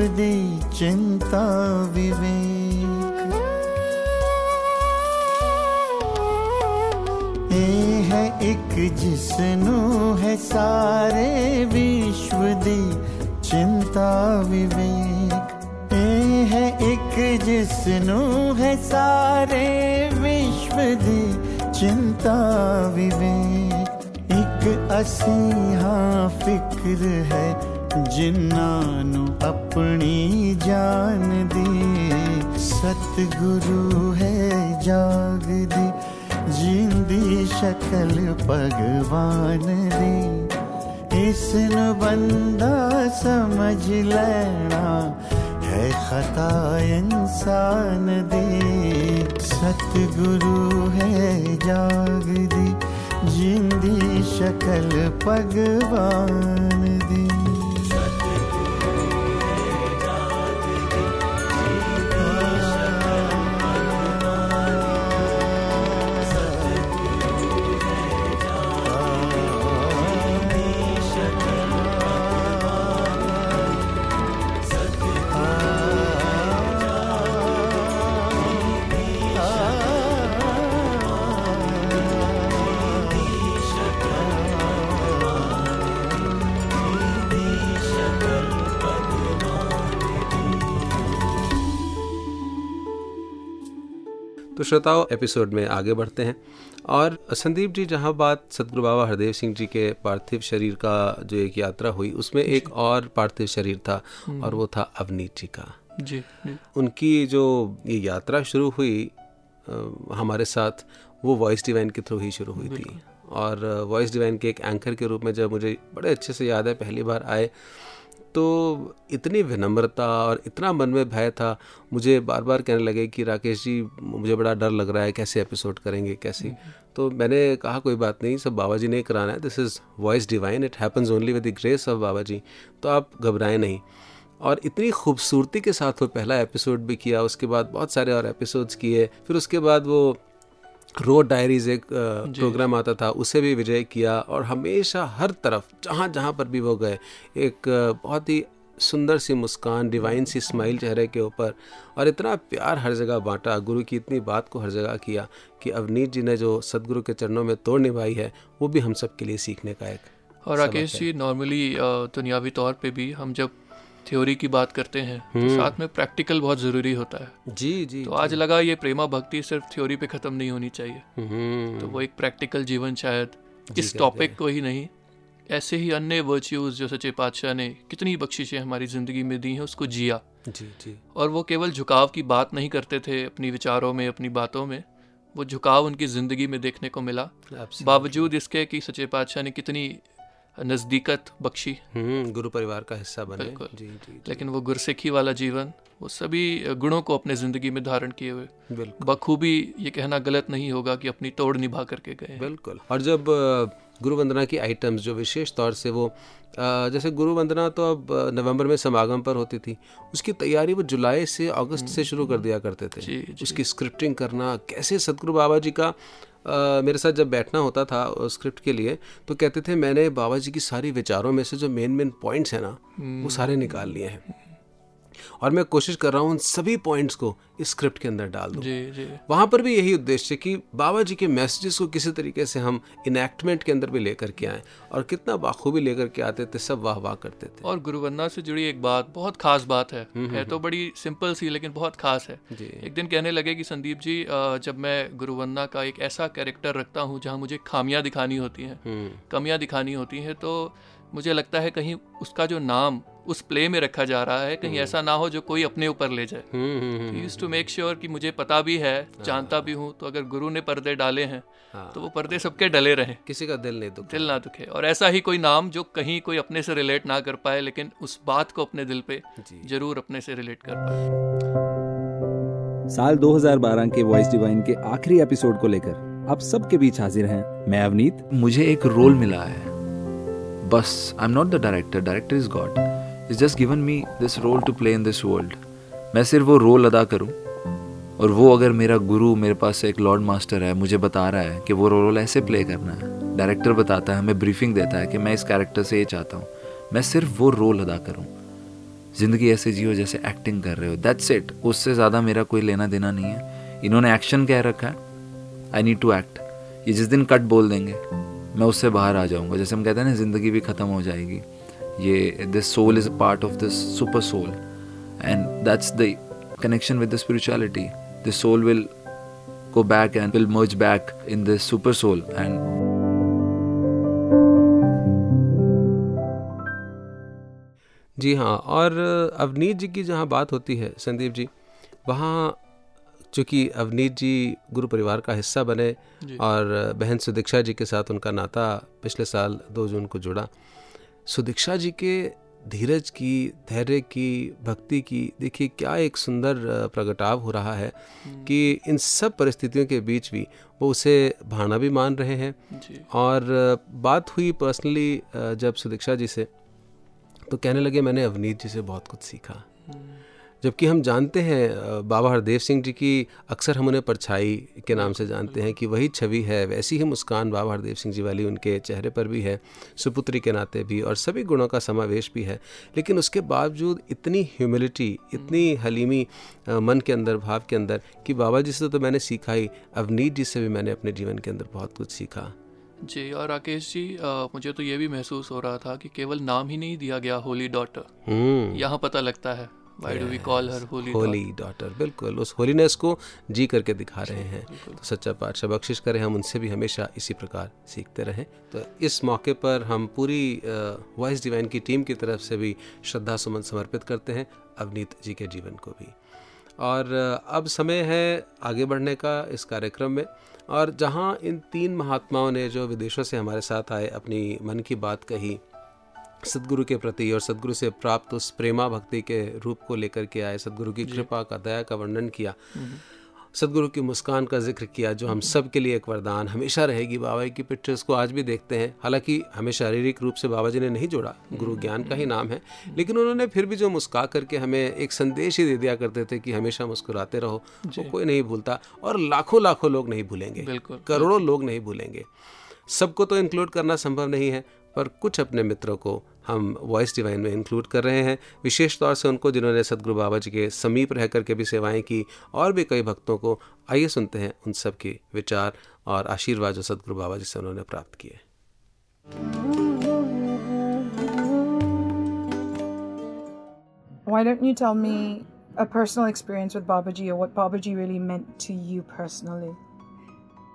दे चिंता, विवेक। ए है एक जिसनु है सारे विश्व दे, चिंता, विवेक। ए है एक जिसनु है सारे विश्व दे, चिंता, विवेक। एक असीहा फ़िक्र है जिन्ना गुरु है, जाग दी। जिंदी शकल भगवान दी। इसन बंदा समझ लेना है खता इंसान दी। सतगुरु है, जाग दी। जिंदी शकल भगवान श्रोताओं एपिसोड में आगे बढ़ते हैं। और संदीप जी जहाँ बात सतगुरु बाबा हरदेव सिंह जी के पार्थिव शरीर का जो एक यात्रा हुई उसमें एक और पार्थिव शरीर था और वो था अवनीत जी का। जी जी। उनकी जो ये यात्रा शुरू हुई हमारे साथ वो वॉइस डिवाइन के थ्रू ही शुरू हुई थी। और वॉइस डिवाइन के एक एंकर के रूप में जब मुझे बड़े अच्छे से याद है पहली बार आए तो इतनी विनम्रता और इतना मन में भय था मुझे बार बार कहने लगे कि राकेश जी मुझे बड़ा डर लग रहा है कैसे एपिसोड करेंगे कैसे? तो मैंने कहा कोई बात नहीं सब बाबा जी ने कराना है this is voice divine it happens only with the grace of Baba ji तो आप घबराएँ नहीं। और इतनी खूबसूरती के साथ वो पहला एपिसोड भी किया उसके बाद बहुत सारे और एपिसोड्स किए फिर उसके बाद वो रोड डायरीज एक प्रोग्राम आता था उसे भी विजय किया और हमेशा हर तरफ़ जहाँ जहाँ पर भी वो गए एक बहुत ही सुंदर सी मुस्कान डिवाइन सी स्माइल चेहरे के ऊपर और इतना प्यार हर जगह बांटा गुरु की इतनी बात को हर जगह किया कि अवनीत जी ने जो सदगुरु के चरणों में तोड़ निभाई है वो भी हम सब के लिए सीखने का एक और राकेश जी नॉर्मली दुनियावी तौर पे भी हम जब थ्योरी की बात करते हैं तो साथ में प्रैक्टिकल बहुत ज़रूरी होता है। जी जी तो आज लगा ये प्रेमा भक्ति सिर्फ़ थ्योरी पे ख़त्म नहीं होनी चाहिए। हम्म, तो वो एक प्रैक्टिकल जीवन शायद इस टॉपिक को ही नहीं। ऐसे ही अन्य वर्च्यूज जो सच्चे पातशाह ने कितनी बख्शिशें हमारी ज़िंदगी में दी हैं उसको जिया। जी जी। और वो केवल झुकाव की बात नहीं करते थे अपनी विचारों में अपनी बातों में। वो झुकाव उनकी ज़िंदगी में देखने को मिला। बावजूद इसके कि सचे पातशाह ने कितनी नज़दीकत बखशी। हम्म गुरु परिवार का हिस्सा बने। बिल्कुल। जी जी जी, लेकिन वो गुरसिखी वाला जीवन वो सभी गुणों को अपने ज़िंदगी में धारण किए हुए। बखूबी ये कहना गलत नहीं होगा कि अपनी तोड़ निभा करके गए बिल्कुल। और जब गुरु वंदना की आइटम्स जो विशेष तौर से वो जैसे गुरु वंदना तो अब नवंबर में समागम पर होती थी उसकी तैयारी वो जुलाई से अगस्त से शुरू कर दिया करते थे। जी, जी। उसकी स्क्रिप्टिंग करना कैसे सतगुरु बाबा जी का मेरे साथ जब बैठना होता था स्क्रिप्ट के लिए तो कहते थे मैंने बाबा जी की सारी विचारों में से जो मेन मेन पॉइंट्स हैं ना वो सारे निकाल लिए हैं। और मैं कोशिश कर रहा हूँ उन सभी पॉइंट्स को इस स्क्रिप्ट के अंदर डाल दूँ। जी जी। वहाँ पर भी यही उद्देश्य कि बाबा जी के मैसेजेस को किसी तरीके से हम इनैक्टमेंट के अंदर भी लेकर के आएँ और कितना बाखूबी लेकर के आते थे सब वाह वाह करते थे। और गुरुवंदना से जुड़ी एक बात बहुत खास बात है। है तो बड़ी सिंपल सी लेकिन बहुत खास है। एक दिन कहने लगे कि संदीप जी जब मैं गुरुवंदना का एक ऐसा कैरेक्टर रखता हूँ जहाँ मुझे खामियाँ दिखानी होती हैं हम्म। कमियाँ दिखानी होती हैं तो मुझे लगता है कहीं उसका जो नाम उस प्ले में रखा जा रहा है कहीं ऐसा ना हो जो कोई अपने ऊपर ले जाए। Hmm, hmm, hmm, use to make sure कि मुझे पता भी है जानता भी हूँ तो अगर गुरु ने पर्दे डाले हैं हाँ। तो वो पर्दे सबके डले रहें। किसी का दिल नहीं दुखा दिल ना दुखे। और ऐसा ही कोई नाम जो कहीं कोई अपने से रिलेट ना कर पाए लेकिन उस बात को अपने दिल पे ज़रूर अपने से रिलेट कर पाए। साल 2012 के वॉइस डिवाइन के आखिरी एपिसोड को लेकर आप सबके बीच हाजिर हैं मैं अवनीत। मुझे एक रोल मिला है। बस I am not the director director is God is just given me this role to play in this world मैं सिर्फ़ वो रोल अदा करूँ, और वो अगर मेरा गुरु, मेरे पास एक लॉर्ड मास्टर है, मुझे बता रहा है कि वो रोल ऐसे प्ले करना है। डायरेक्टर बताता है, हमें ब्रीफिंग देता है कि मैं इस कैरेक्टर से ये चाहता हूँ। मैं सिर्फ़ वो रोल अदा करूँ। ज़िंदगी ऐसे जियो जैसे एक्टिंग कर रहे हो। दैट्स इट उससे ज़्यादा मेरा कोई लेना देना नहीं है। इन्होंने एक्शन कह रखा है? आई नीड टू एक्ट ये जिस दिन कट बोल देंगे, मैं उससे बाहर आ जाऊँगा। जैसे हम कहते हैं ना, ज़िंदगी भी ख़त्म हो जाएगी। ये this soul is a part of this super soul and that's the connection with the spirituality. The soul will go back and will merge back in this super soul and जी हाँ और अवनीत जी की जहाँ बात होती है संदीप जी वहाँ चूँकि अवनीत जी गुरु परिवार का हिस्सा बने और बहन सुदीक्षा जी के साथ उनका नाता पिछले साल दो जून को जुड़ा सुदीक्षा जी के धीरज की धैर्य की भक्ति की देखिए क्या एक सुंदर प्रगटाव हो रहा है कि इन सब परिस्थितियों के बीच भी वो उसे भाना भी मान रहे हैं। और बात हुई पर्सनली जब सुदीक्षा जी से तो कहने लगे मैंने अवनीत जी से बहुत कुछ सीखा। जबकि हम जानते हैं बाबा हरदेव सिंह जी की अक्सर हम उन्हें परछाई के नाम से जानते हैं कि वही छवि है वैसी ही मुस्कान बाबा हरदेव सिंह जी वाली उनके चेहरे पर भी है सुपुत्री के नाते भी और सभी गुणों का समावेश भी है। लेकिन उसके बावजूद इतनी ह्यूमिलिटी इतनी हलीमी मन के अंदर भाव के अंदर कि बाबा जी से तो मैंने सीखा ही अवनीत जी से भी मैंने अपने जीवन के अंदर बहुत कुछ सीखा। जी और राकेश जी अ, मुझे तो ये भी महसूस हो रहा था कि केवल नाम ही नहीं दिया गया होली डॉटर। हम्म। यहाँ पता लगता है। Why do we call her holy holy daughter बिल्कुल। उस होलीनेस को जी करके दिखा रहे हैं। तो सच्चा पातशाह बख्शिश करें हम उनसे भी हमेशा इसी प्रकार सीखते रहें। तो इस मौके पर हम पूरी वॉइस डिवाइन की टीम की तरफ़ से भी श्रद्धा सुमन समर्पित करते हैं अवनीत जी के जीवन को भी। और अब समय है आगे बढ़ने का इस कार्यक्रम में। और जहाँ इन तीन महात्माओं ने जो विदेशों से हमारे साथ आए अपनी मन की बात कही सदगुरु के प्रति और सदगुरु से प्राप्त उस प्रेमा भक्ति के रूप को लेकर के आए सदगुरु की कृपा का दया का वर्णन किया। सदगुरु की मुस्कान का ज़िक्र किया जो हम सब के लिए एक वरदान हमेशा रहेगी बाबा जी की पिक्चर्स को आज भी देखते हैं। हालाँकि हमें शारीरिक रूप से बाबा जी ने नहीं जोड़ा गुरु ज्ञान का ही नाम है। लेकिन उन्होंने फिर भी जो मुस्का करके हमें एक संदेश ही दे दिया करते थे कि हमेशा मुस्कुराते रहो वो कोई नहीं भूलता और लाखों लाखों लोग नहीं भूलेंगे करोड़ों लोग नहीं भूलेंगे। सबको तो इंक्लूड करना संभव नहीं है पर कुछ अपने मित्रों को हम वॉइस डिवाइन में इंक्लूड कर रहे हैं विशेष तौर से उनको जिन्होंने सदगुरु बाबा जी के समीप रह करके भी सेवाएँ की और भी कई भक्तों को आइए सुनते हैं उन सब के विचार और आशीर्वाद जो सदगुरु बाबा जी से उन्होंने प्राप्त किए Why don't you tell me a personal experience with Babaji or what Babaji really meant to you personally?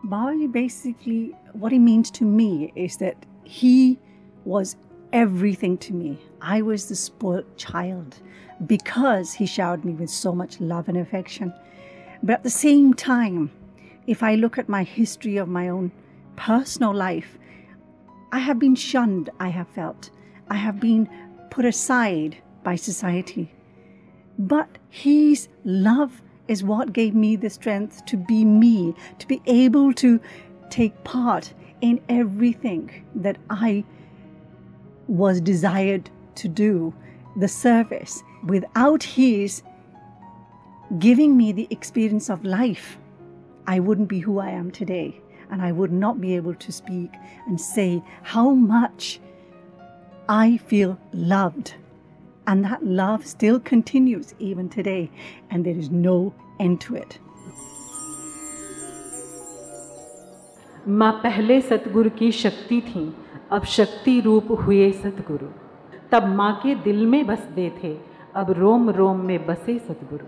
Babaji basically, what he means to me is that he was everything to me. I was the spoiled child because he showered me with so much love and affection. But at the same time, if I look at my history of my own personal life, I have been shunned, I have felt. I have been put aside by society. But his love is what gave me the strength to be me, to be able to take part in everything that I was desired to do, the service. Without his giving me the experience of life, I wouldn't be who I am today. And I would not be able to speak and say how much I feel loved. And that love still continues even today, and there is no end to it. माँ पहले सतगुरु की शक्ति थी, अब शक्ति रूप हुए सतगुरु। तब माँ के दिल में बसते थे, अब रोम रोम में बसे सतगुरु।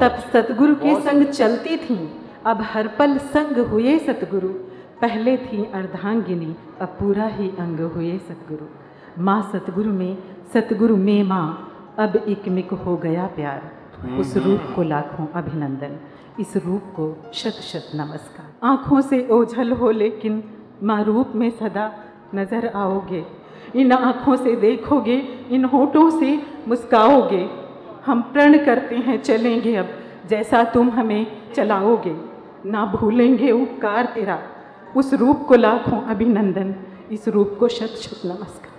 तब सतगुरु के संग चलती थी, अब हर पल संग हुए सतगुरु। पहले थी अर्धांगिनी, अब पूरा ही अंग हुए सतगुरु। माँ सतगुरु में सतगुरु में माँ, अब एक मिक हो गया प्यार। उस रूप को लाखों अभिनंदन। इस रूप को शत शत नमस्कार। आँखों से ओझल हो लेकिन माँ रूप में सदा नज़र आओगे। इन आँखों से देखोगे, इन होठों से मुस्काओगे। हम प्रण करते हैं, चलेंगे अब, जैसा तुम हमें चलाओगे। ना भूलेंगे उपकार तेरा। उस रूप को लाखों अभिनंदन। इस रूप को शत शत नमस्कार।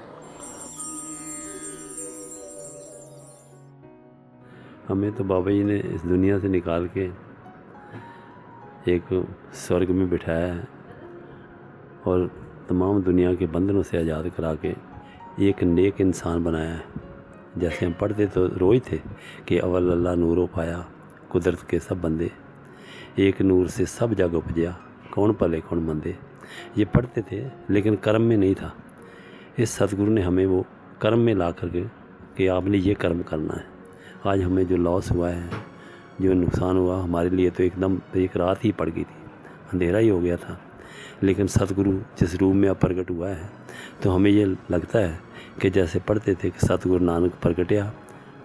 हमें तो बाबा जी ने इस दुनिया से निकाल के एक स्वर्ग में बिठाया है और तमाम दुनिया के बंधनों से आज़ाद करा के एक नेक इंसान बनाया है। जैसे हम पढ़ते तो रोज थे कि अवल अल्लाह नूरो पाया, कुदरत के सब बंदे। एक नूर से सब जग उपजया कौन पले, कौन मंदे। ये पढ़ते थे, लेकिन कर्म में नहीं था। इस सतगुरु ने हमें वो कर्म में ला करके कि आपने ये कर्म करना है। आज हमें जो लॉस हुआ है जो नुकसान हुआ हमारे लिए तो एकदम एक रात ही पड़ गई थी। अंधेरा ही हो गया था। लेकिन सतगुरु जिस रूप में अब प्रकट हुआ है तो हमें ये लगता है कि जैसे पढ़ते थे कि सतगुरु नानक प्रगटिया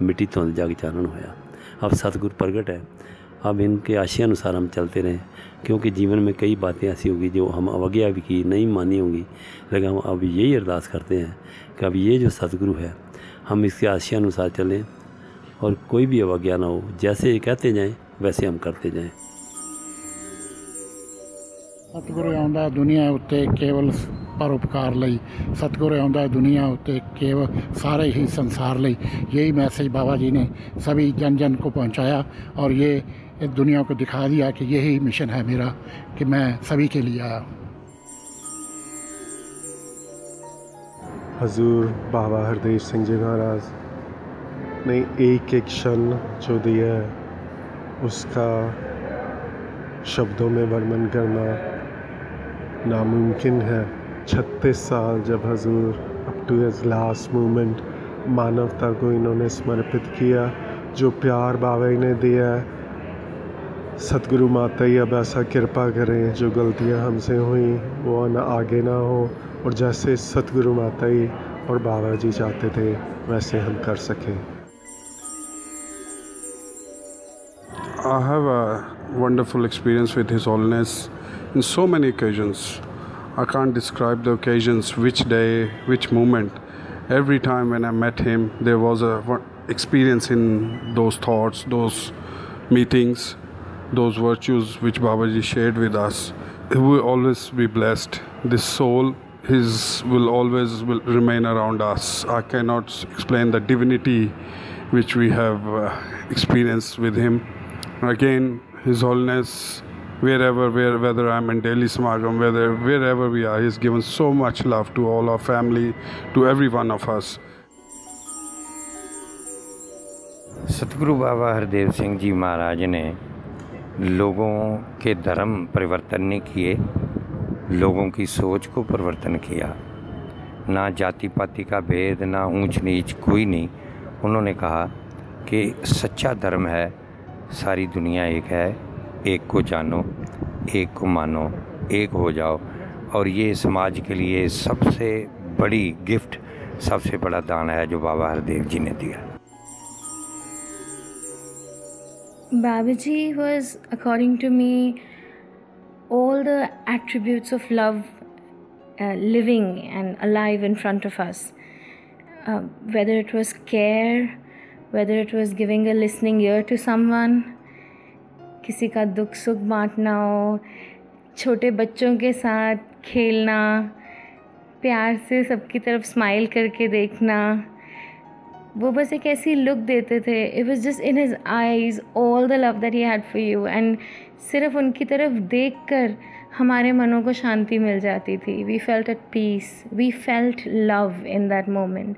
मिट्टी तो जाग चारण होया। अब सतगुरु प्रगट है। अब इनके आशय अनुसार हम चलते रहें, क्योंकि जीवन में कई बातें ऐसी होगी जो हम अवज्ञा भी की नहीं मानी होंगी। लेकिन हम अब यही अरदास करते हैं कि अब ये जो सतगुरु है, हम इसके आशय अनुसार चलें। और कोई भी अवज्ञा ना हो जैसे ये कहते जाएँ वैसे हम करते जाएँ। सतगुर ਆਉਂਦਾ दुनिया उत्ते केवल परोपकार ਲਈ आंदा दुनिया ਦੁਨੀਆ केवल सारे ही संसार लई। यही मैसेज बाबा जी ने सभी जन जन को पहुँचाया और ये इस दुनिया को दिखा दिया कि यही मिशन है मेरा कि मैं सभी के लिए आया हजूर बाबा हरदेव सिंह जी महाराज ने एक एक क्षण जो दिया है, उसका शब्दों में वर्णन करना नामुमकिन है। छत्तीस साल जब हजूर up to his last moment मानवता को इन्होंने समर्पित किया, जो प्यार बाबा ने दिया है। सतगुरु माता ही अब ऐसा कृपा करें, जो गलतियाँ हमसे हुई, वो न आगे ना हो, और जैसे सतगुरु माता ही और बाबा जी चाहते थे, वैसे हम कर सकें। I have a wonderful experience with His Holiness in so many occasions. I can't describe the occasions, which day, which moment. Every time when I met him, there was a experience in those thoughts, those meetings, those virtues which Babaji shared with us. He will always be blessed. This soul, his will always will remain around us. I cannot explain the divinity which we have uh, experienced with him. Again, His Holiness, wherever, where, whether I'm in Delhi Samagam, whether wherever we are, He's given so much love to all our family, to every one of us. सतगुरु बाबा हरदेव सिंह जी महाराज ने लोगों के धर्म परिवर्तन नहीं किए लोगों की सोच को परिवर्तन किया ना जाति पाति का भेद ना ऊंच नीच कोई नहीं उन्होंने कहा कि सच्चा धर्म है सारी दुनिया एक है, एक को जानो, एक को मानो, एक हो जाओ। और ये समाज के लिए सबसे बड़ी गिफ्ट, सबसे बड़ा दान है जो बाबा हरदेव जी ने दिया। Baba ji was according to me all the attributes of love living and alive in front of us whether it was care whether it was giving a listening ear to someone, किसी का दुख सुख बांटना हो छोटे बच्चों के साथ खेलना प्यार से सबकी तरफ़ स्माइल करके देखना वो बस एक ऐसी लुक देते थे। It was just in his eyes all the love that he had for you and सिर्फ़ उनकी तरफ़ देख कर हमारे मनों को शांति मिल जाती थी। We felt at peace we felt love in that moment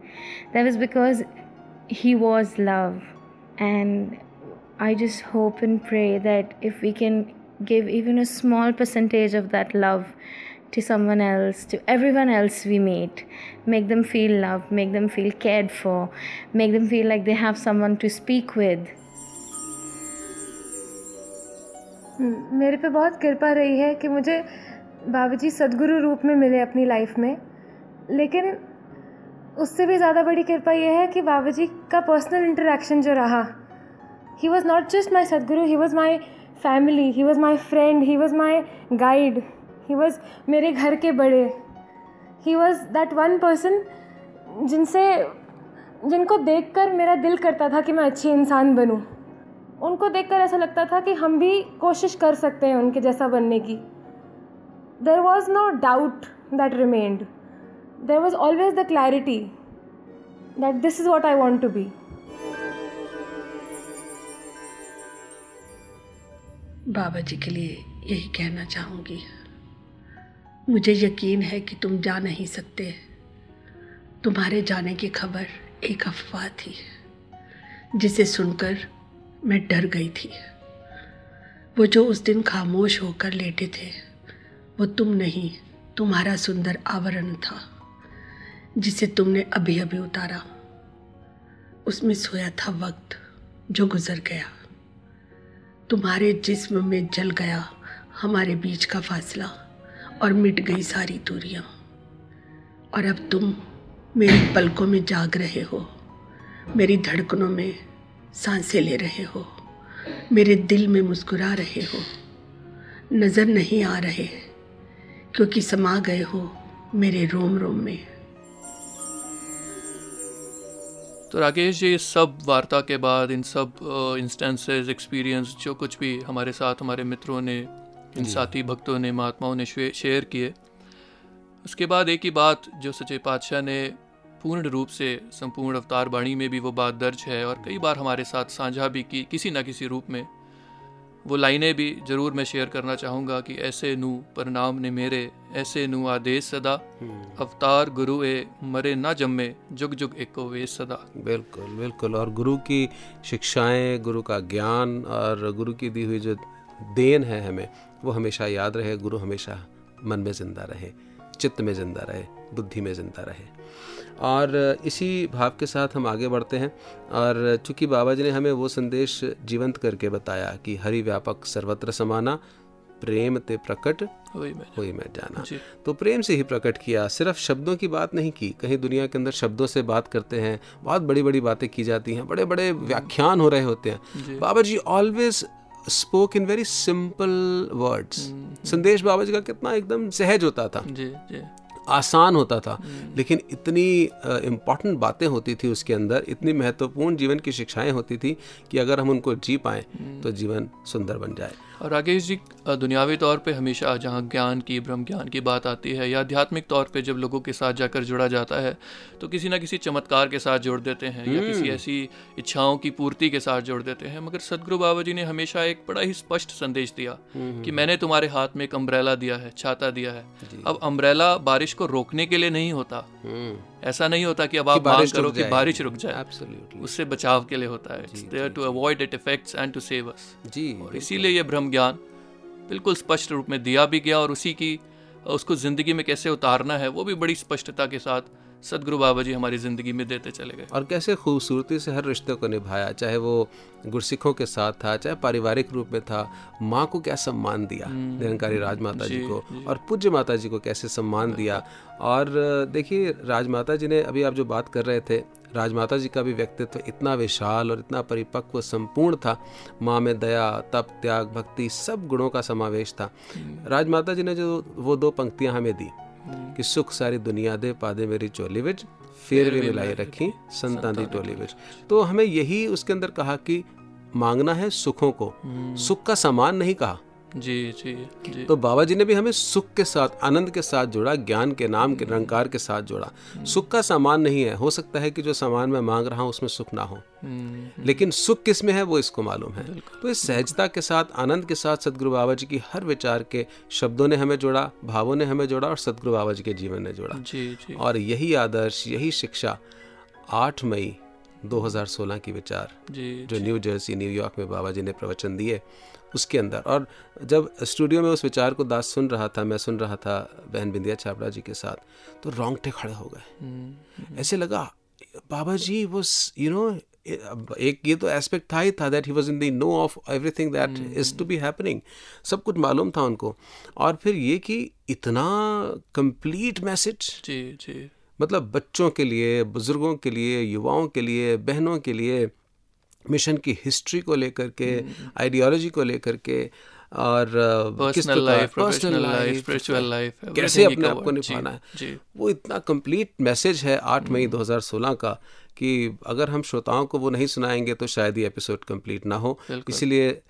that was because He was love and I just hope and pray that if we can give even a small percentage of that love to someone else, to everyone else we meet, make them feel loved, make them feel cared for, make them feel like they have someone to speak with. मेरे पे बहुत कृपा रही है कि मुझे बाबा जी सदगुरु रूप में मिले अपनी लाइफ में लेकिन उससे भी ज़्यादा बड़ी कृपा यह है कि बाबा जी का पर्सनल इंटरेक्शन जो रहा he was not just my Sadguru he was my family he was my friend he was my guide he was मेरे घर के बड़े। He was that one person जिनसे, जिनको देखकर मेरा दिल करता था कि मैं अच्छी इंसान बनूं। उनको देखकर ऐसा लगता था कि हम भी कोशिश कर सकते हैं उनके जैसा बनने की। There was no doubt that remained there was always the clarity that this is what I want to be Baba ji के लिए यही कहना चाहूँगी। मुझे यकीन है कि तुम जा नहीं सकते। तुम्हारे जाने की खबर एक अफवाह थी, जिसे सुनकर मैं डर गई थी। वो जो उस दिन खामोश होकर लेटे थे, वो तुम नहीं, तुम्हारा सुंदर आवरण था। जिसे तुमने अभी अभी उतारा। उसमें सोया था वक्त जो गुजर गया। तुम्हारे जिस्म में जल गया हमारे बीच का फासला और मिट गई सारी दूरियाँ। और अब तुम मेरी पलकों में जाग रहे हो, मेरी धड़कनों में साँसें ले रहे हो, मेरे दिल में मुस्कुरा रहे हो। नज़र नहीं आ रहे, क्योंकि समा गए हो मेरे रोम रोम में। तो राकेश जी इस सब वार्ता के बाद इन सब इंस्टेंसेस एक्सपीरियंस जो कुछ भी हमारे साथ हमारे मित्रों ने इन साथी भक्तों ने महात्माओं ने शेयर किए उसके बाद एक ही बात जो सचे पातशाह ने पूर्ण रूप से संपूर्ण अवतार बाणी में भी वो बात दर्ज है और कई बार हमारे साथ साझा भी की किसी न किसी रूप में। वो लाइनें भी ज़रूर मैं शेयर करना चाहूँगा कि ऐसे नू प्रणाम ने मेरे ऐसे नू आदेश सदा। अवतार गुरु ए मरे ना जम्मे जुग जुग एको वे सदा। बिल्कुल बिल्कुल। और गुरु की शिक्षाएँ गुरु का ज्ञान और गुरु की दी हुई जो देन है हमें वो हमेशा याद रहे गुरु हमेशा मन में ज़िंदा रहे चित्त में ज़िंदा रहे बुद्धि में ज़िंदा रहे। और इसी भाव के साथ हम आगे बढ़ते हैं। और चूँकि बाबा जी ने हमें वो संदेश जीवंत करके बताया कि हरि व्यापक सर्वत्र समाना प्रेम ते प्रकट हुई मैं, हुई मैं जाना। तो प्रेम से ही प्रकट किया सिर्फ़ शब्दों की बात नहीं की कहीं दुनिया के अंदर शब्दों से बात करते हैं बहुत बड़ी बड़ी बातें की जाती हैं बड़े बड़े व्याख्यान हो रहे होते हैं। Baba ji always spoke in very simple words संदेश बाबा जी का कितना एकदम सहज होता था। जी जी। आसान होता था। लेकिन इतनी इंपॉर्टेंट बातें होती थी उसके अंदर, इतनी महत्वपूर्ण जीवन की शिक्षाएँ होती थी कि अगर हम उनको जी पाएँ तो जीवन सुंदर बन जाए। और राकेश जी दुनियावी तौर पे हमेशा जहाँ ज्ञान की ब्रह्म ज्ञान की बात आती है या आध्यात्मिक तौर पे जब लोगों के साथ जाकर जुड़ा जाता है तो किसी ना किसी चमत्कार के साथ जोड़ देते हैं या किसी हम्म। ऐसी इच्छाओं की पूर्ति के साथ जोड़ देते हैं। मगर सदगुरु बाबा जी ने हमेशा एक बड़ा ही स्पष्ट संदेश दिया हम्म। कि मैंने तुम्हारे हाथ में एक अम्ब्रेला दिया है छाता दिया है। अब अम्ब्रेला बारिश को रोकने के लिए नहीं होता। ऐसा नहीं होता कि अब। आप मांग बारिश करो कि। बारिश रुक जाए। उससे बचाव के लिए होता है। To avoid it effects and to save us जी और इसीलिए ये ब्रह्म ज्ञान बिल्कुल स्पष्ट रूप में दिया भी गया और उसी की उसको ज़िंदगी में कैसे उतारना है वो भी बड़ी स्पष्टता के साथ सदगुरु बाबा जी हमारी ज़िंदगी में देते चले गए। और कैसे खूबसूरती से हर रिश्ते को निभाया चाहे वो गुरसिखों के साथ था चाहे पारिवारिक रूप में था माँ को क्या सम्मान दिया निरंकारी राजमाता जी जी, को जी। और पूज्य माता जी को कैसे सम्मान दिया। और देखिए राजमाता जी ने अभी आप जो बात कर रहे थे राजमाता जी का भी व्यक्तित्व इतना विशाल और इतना परिपक्व संपूर्ण था। माँ में दया तप त्याग भक्ति सब गुणों का समावेश था। राजमाता जी ने जो वो दो पंक्तियाँ हमें दी कि सुख सारी दुनिया दे पादे मेरी चोली ਵਿੱਚ फिर भी मिलाई रखी संतान दी टोली विच। तो हमें यही उसके अंदर कहा कि मांगना है सुखों को। सुख का सामान नहीं कहा। जी जी जी। तो बाबा जी ने भी हमें सुख के साथ आनंद के साथ जोड़ा ज्ञान के नाम के निरंकार के साथ जोड़ा। सुख का सामान नहीं है। हो सकता है कि जो सामान मैं मांग रहा हूँ उसमें सुख ना हो। हम्म, लेकिन सुख किसमें है वो इसको मालूम है। तो इस सहजता के साथ आनंद के साथ सदगुरु बाबा जी की हर विचार के शब्दों ने हमें जोड़ा भावों ने हमें जोड़ा और सदगुरु बाबा जी के जीवन ने जोड़ा। जी जी। और यही आदर्श यही शिक्षा आठ मई 2016 की विचार जी जो न्यू जर्सी न्यूयॉर्क में बाबा जी ने प्रवचन दिए। उसके अंदर। और जब स्टूडियो में उस विचार को दास सुन रहा था मैं सुन रहा था बहन बिंदिया छाबड़ा जी के साथ तो रोंगटे खड़े हो गए। हम्म, ऐसे लगा बाबा जी वो यू नो एक ये तो एस्पेक्ट था ही था that he was in the know of everything that is to be happening सब कुछ मालूम था उनको। और फिर ये कि इतना कंप्लीट मैसेज जी जी। मतलब बच्चों के लिए बुज़ुर्गों के लिए युवाओं के लिए बहनों के लिए मिशन की हिस्ट्री को लेकर के आइडियोलॉजी को लेकर के और professional personal life, life, spiritual life, कैसे अपने आप को. निभाना है। वो इतना कंप्लीट मैसेज है 8 मई 2016 का कि अगर हम श्रोताओं को वो नहीं सुनाएँगे तो शायद ये एपिसोड कंप्लीट ना हो। इसलिए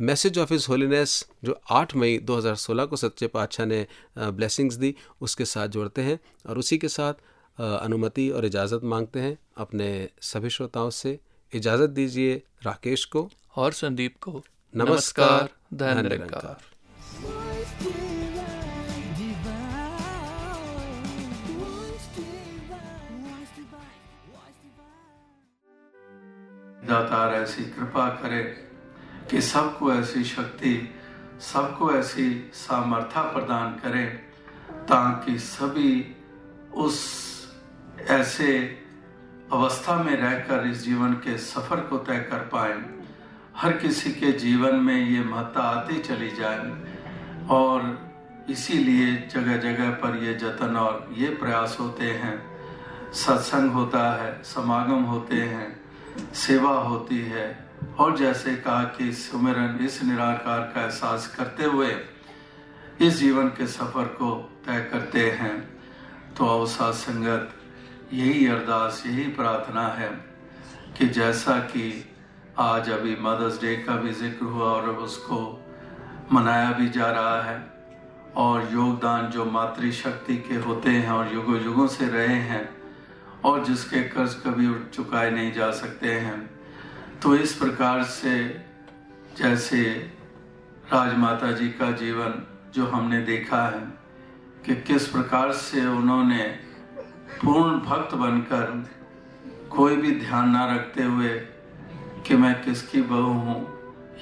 मैसेज ऑफ़ हिज होलीनेस जो 8 मई 2016 को सच्चे पातशाह ने ब्लेसिंग्स दी उसके साथ जोड़ते हैं और उसी के साथ अनुमति और इजाज़त मांगते हैं अपने सभी श्रोताओं से। इजाज़त दीजिए राकेश को। और संदीप को। नमस्कार धन धन निरंकार दातार ऐसी कृपा करे कि सबको ऐसी शक्ति सबको ऐसी सामर्थ्य प्रदान करे ताकि सभी उस ऐसे अवस्था में रहकर इस जीवन के सफ़र को तय कर पाए। हर किसी के जीवन में ये महत्ता आती चली जाए। और इसीलिए जगह जगह पर ये जतन और ये प्रयास होते हैं। सत्संग होता है, समागम होते हैं, सेवा होती है। और जैसे कहा कि सुमिरन इस निराकार का एहसास करते हुए इस जीवन के सफ़र को तय करते हैं। तो अवसा संगत यही अरदास, यही प्रार्थना है कि जैसा कि आज अभी मदर्स डे का भी ज़िक्र हुआ और उसको मनाया भी जा रहा है और योगदान जो मातृशक्ति के होते हैं और युगों युगों से रहे हैं और जिसके कर्ज कभी चुकाए नहीं जा सकते हैं। तो इस प्रकार से जैसे राजमाता जी का जीवन जो हमने देखा है कि किस प्रकार से उन्होंने पूर्ण भक्त बनकर कोई भी ध्यान ना रखते हुए कि मैं किसकी बहू हूँ,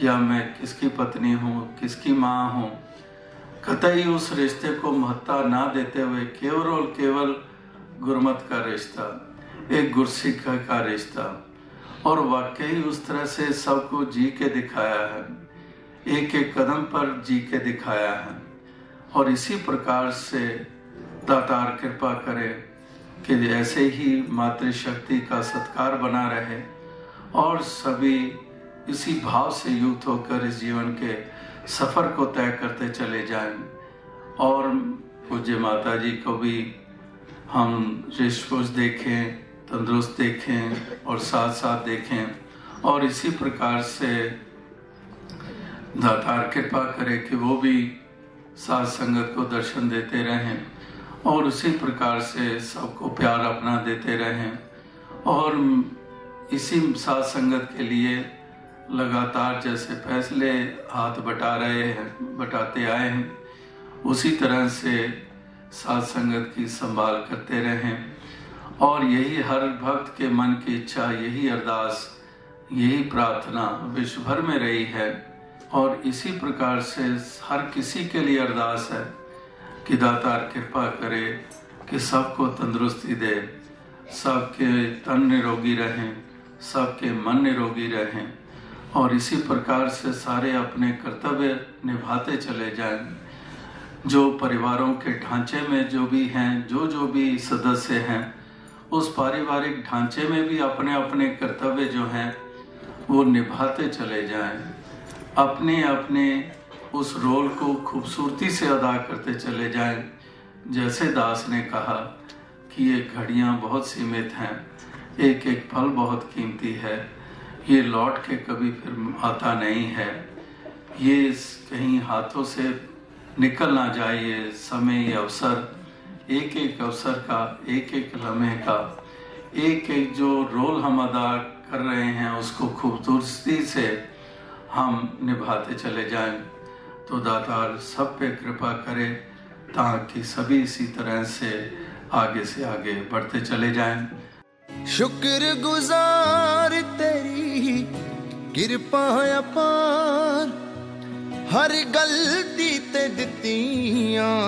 या मैं किसकी पत्नी हूँ, किसकी माँ हूँ, कतई उस रिश्ते को महत्ता ना देते हुए केवल और केवल गुरमत का रिश्ता, एक गुरसिख का रिश्ता, और वाकई उस तरह से सबको जी के दिखाया है एक एक कदम पर जी के दिखाया है, और इसी प्रकार से दातार कृपा करे कि ऐसे ही मातृशक्ति का सत्कार बना रहे और सभी इसी भाव से युक्त होकर इस जीवन के सफ़र को तय करते चले जाएँ। और पूज्य माता जी को भी हम रिश्वुष देखें, तंदुरुस्त देखें और साथ साथ देखें। और इसी प्रकार से दातार कृपा करे कि वो भी साथ संगत को दर्शन देते रहें। और उसी प्रकार से सबको प्यार अपना देते रहें। और इसी साथ संगत के लिए लगातार जैसे फैसले हाथ बटा रहे हैं, बटाते आए हैं, उसी तरह से साथ संगत की संभाल करते रहें। और यही हर भक्त के मन की इच्छा, यही अरदास, यही प्रार्थना विश्व भर में रही है। और इसी प्रकार से हर किसी के लिए अरदास है। कि दातार कृपा करे कि सबको तंदुरुस्ती दे, सबके तन निरोगी रहें, सबके मन निरोगी रहें और इसी प्रकार से सारे अपने कर्तव्य निभाते चले जाएँ। जो परिवारों के ढांचे में जो भी हैं, जो जो भी सदस्य हैं, उस पारिवारिक ढांचे में भी अपने अपने कर्तव्य जो हैं, वो निभाते चले जाएँ। अपने अपने उस रोल को खूबसूरती से अदा करते चले जाएँ, जैसे दास ने कहा कि ये घड़ियाँ बहुत सीमित हैं, एक एक पल बहुत कीमती है, ये लौट के कभी फिर आता नहीं है। ये कहीं हाथों से निकल ना जाए, ये समय, ये अवसर, एक एक अवसर का, एक एक लम्हे का, एक एक जो रोल हम अदा कर रहे हैं, उसको खूबसूरती से हम निभाते चले जाएँ। तो दातार सब पे कृपा करे ताकि सभी इसी तरह से आगे से आगे बढ़ते चले जाएँ। शुक्र गुजार तेरी किरपा अपार। हर गलती ते दित्तियाँ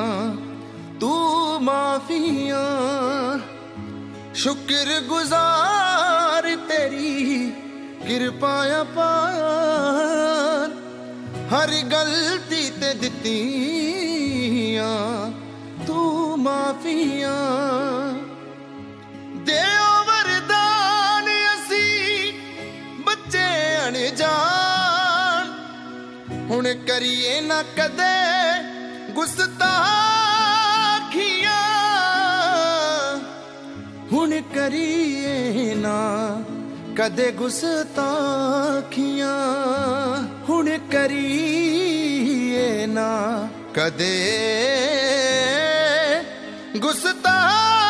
तू माफिया शुक्र गुजार तेरी किरपा अपार। ਹਰ ਗਲਤੀ ਤੇ ਦਿੱਤੀਆਂ, ਤੂੰ ਮਾਫੀਆਂ। ਦੇਓ ਵਰਦਾਨ ਅਸੀਂ, ਬੱਚੇ ਅਣਜਾਣ। ਹੁਣ ਕਰੀਏ ਨਾ ਕਦੇ ਗੁਸਤਾਖੀਆਂ। ਹੁਣ ਕਰੀਏ ਨਾ ਕਦੇ ਗੁਸਤਾਖੀਆਂ। ਹੁਣ ਕਰੀਏ ਨਾ ਕਦੇ ਗੁਸਤਾਖੀਆਂ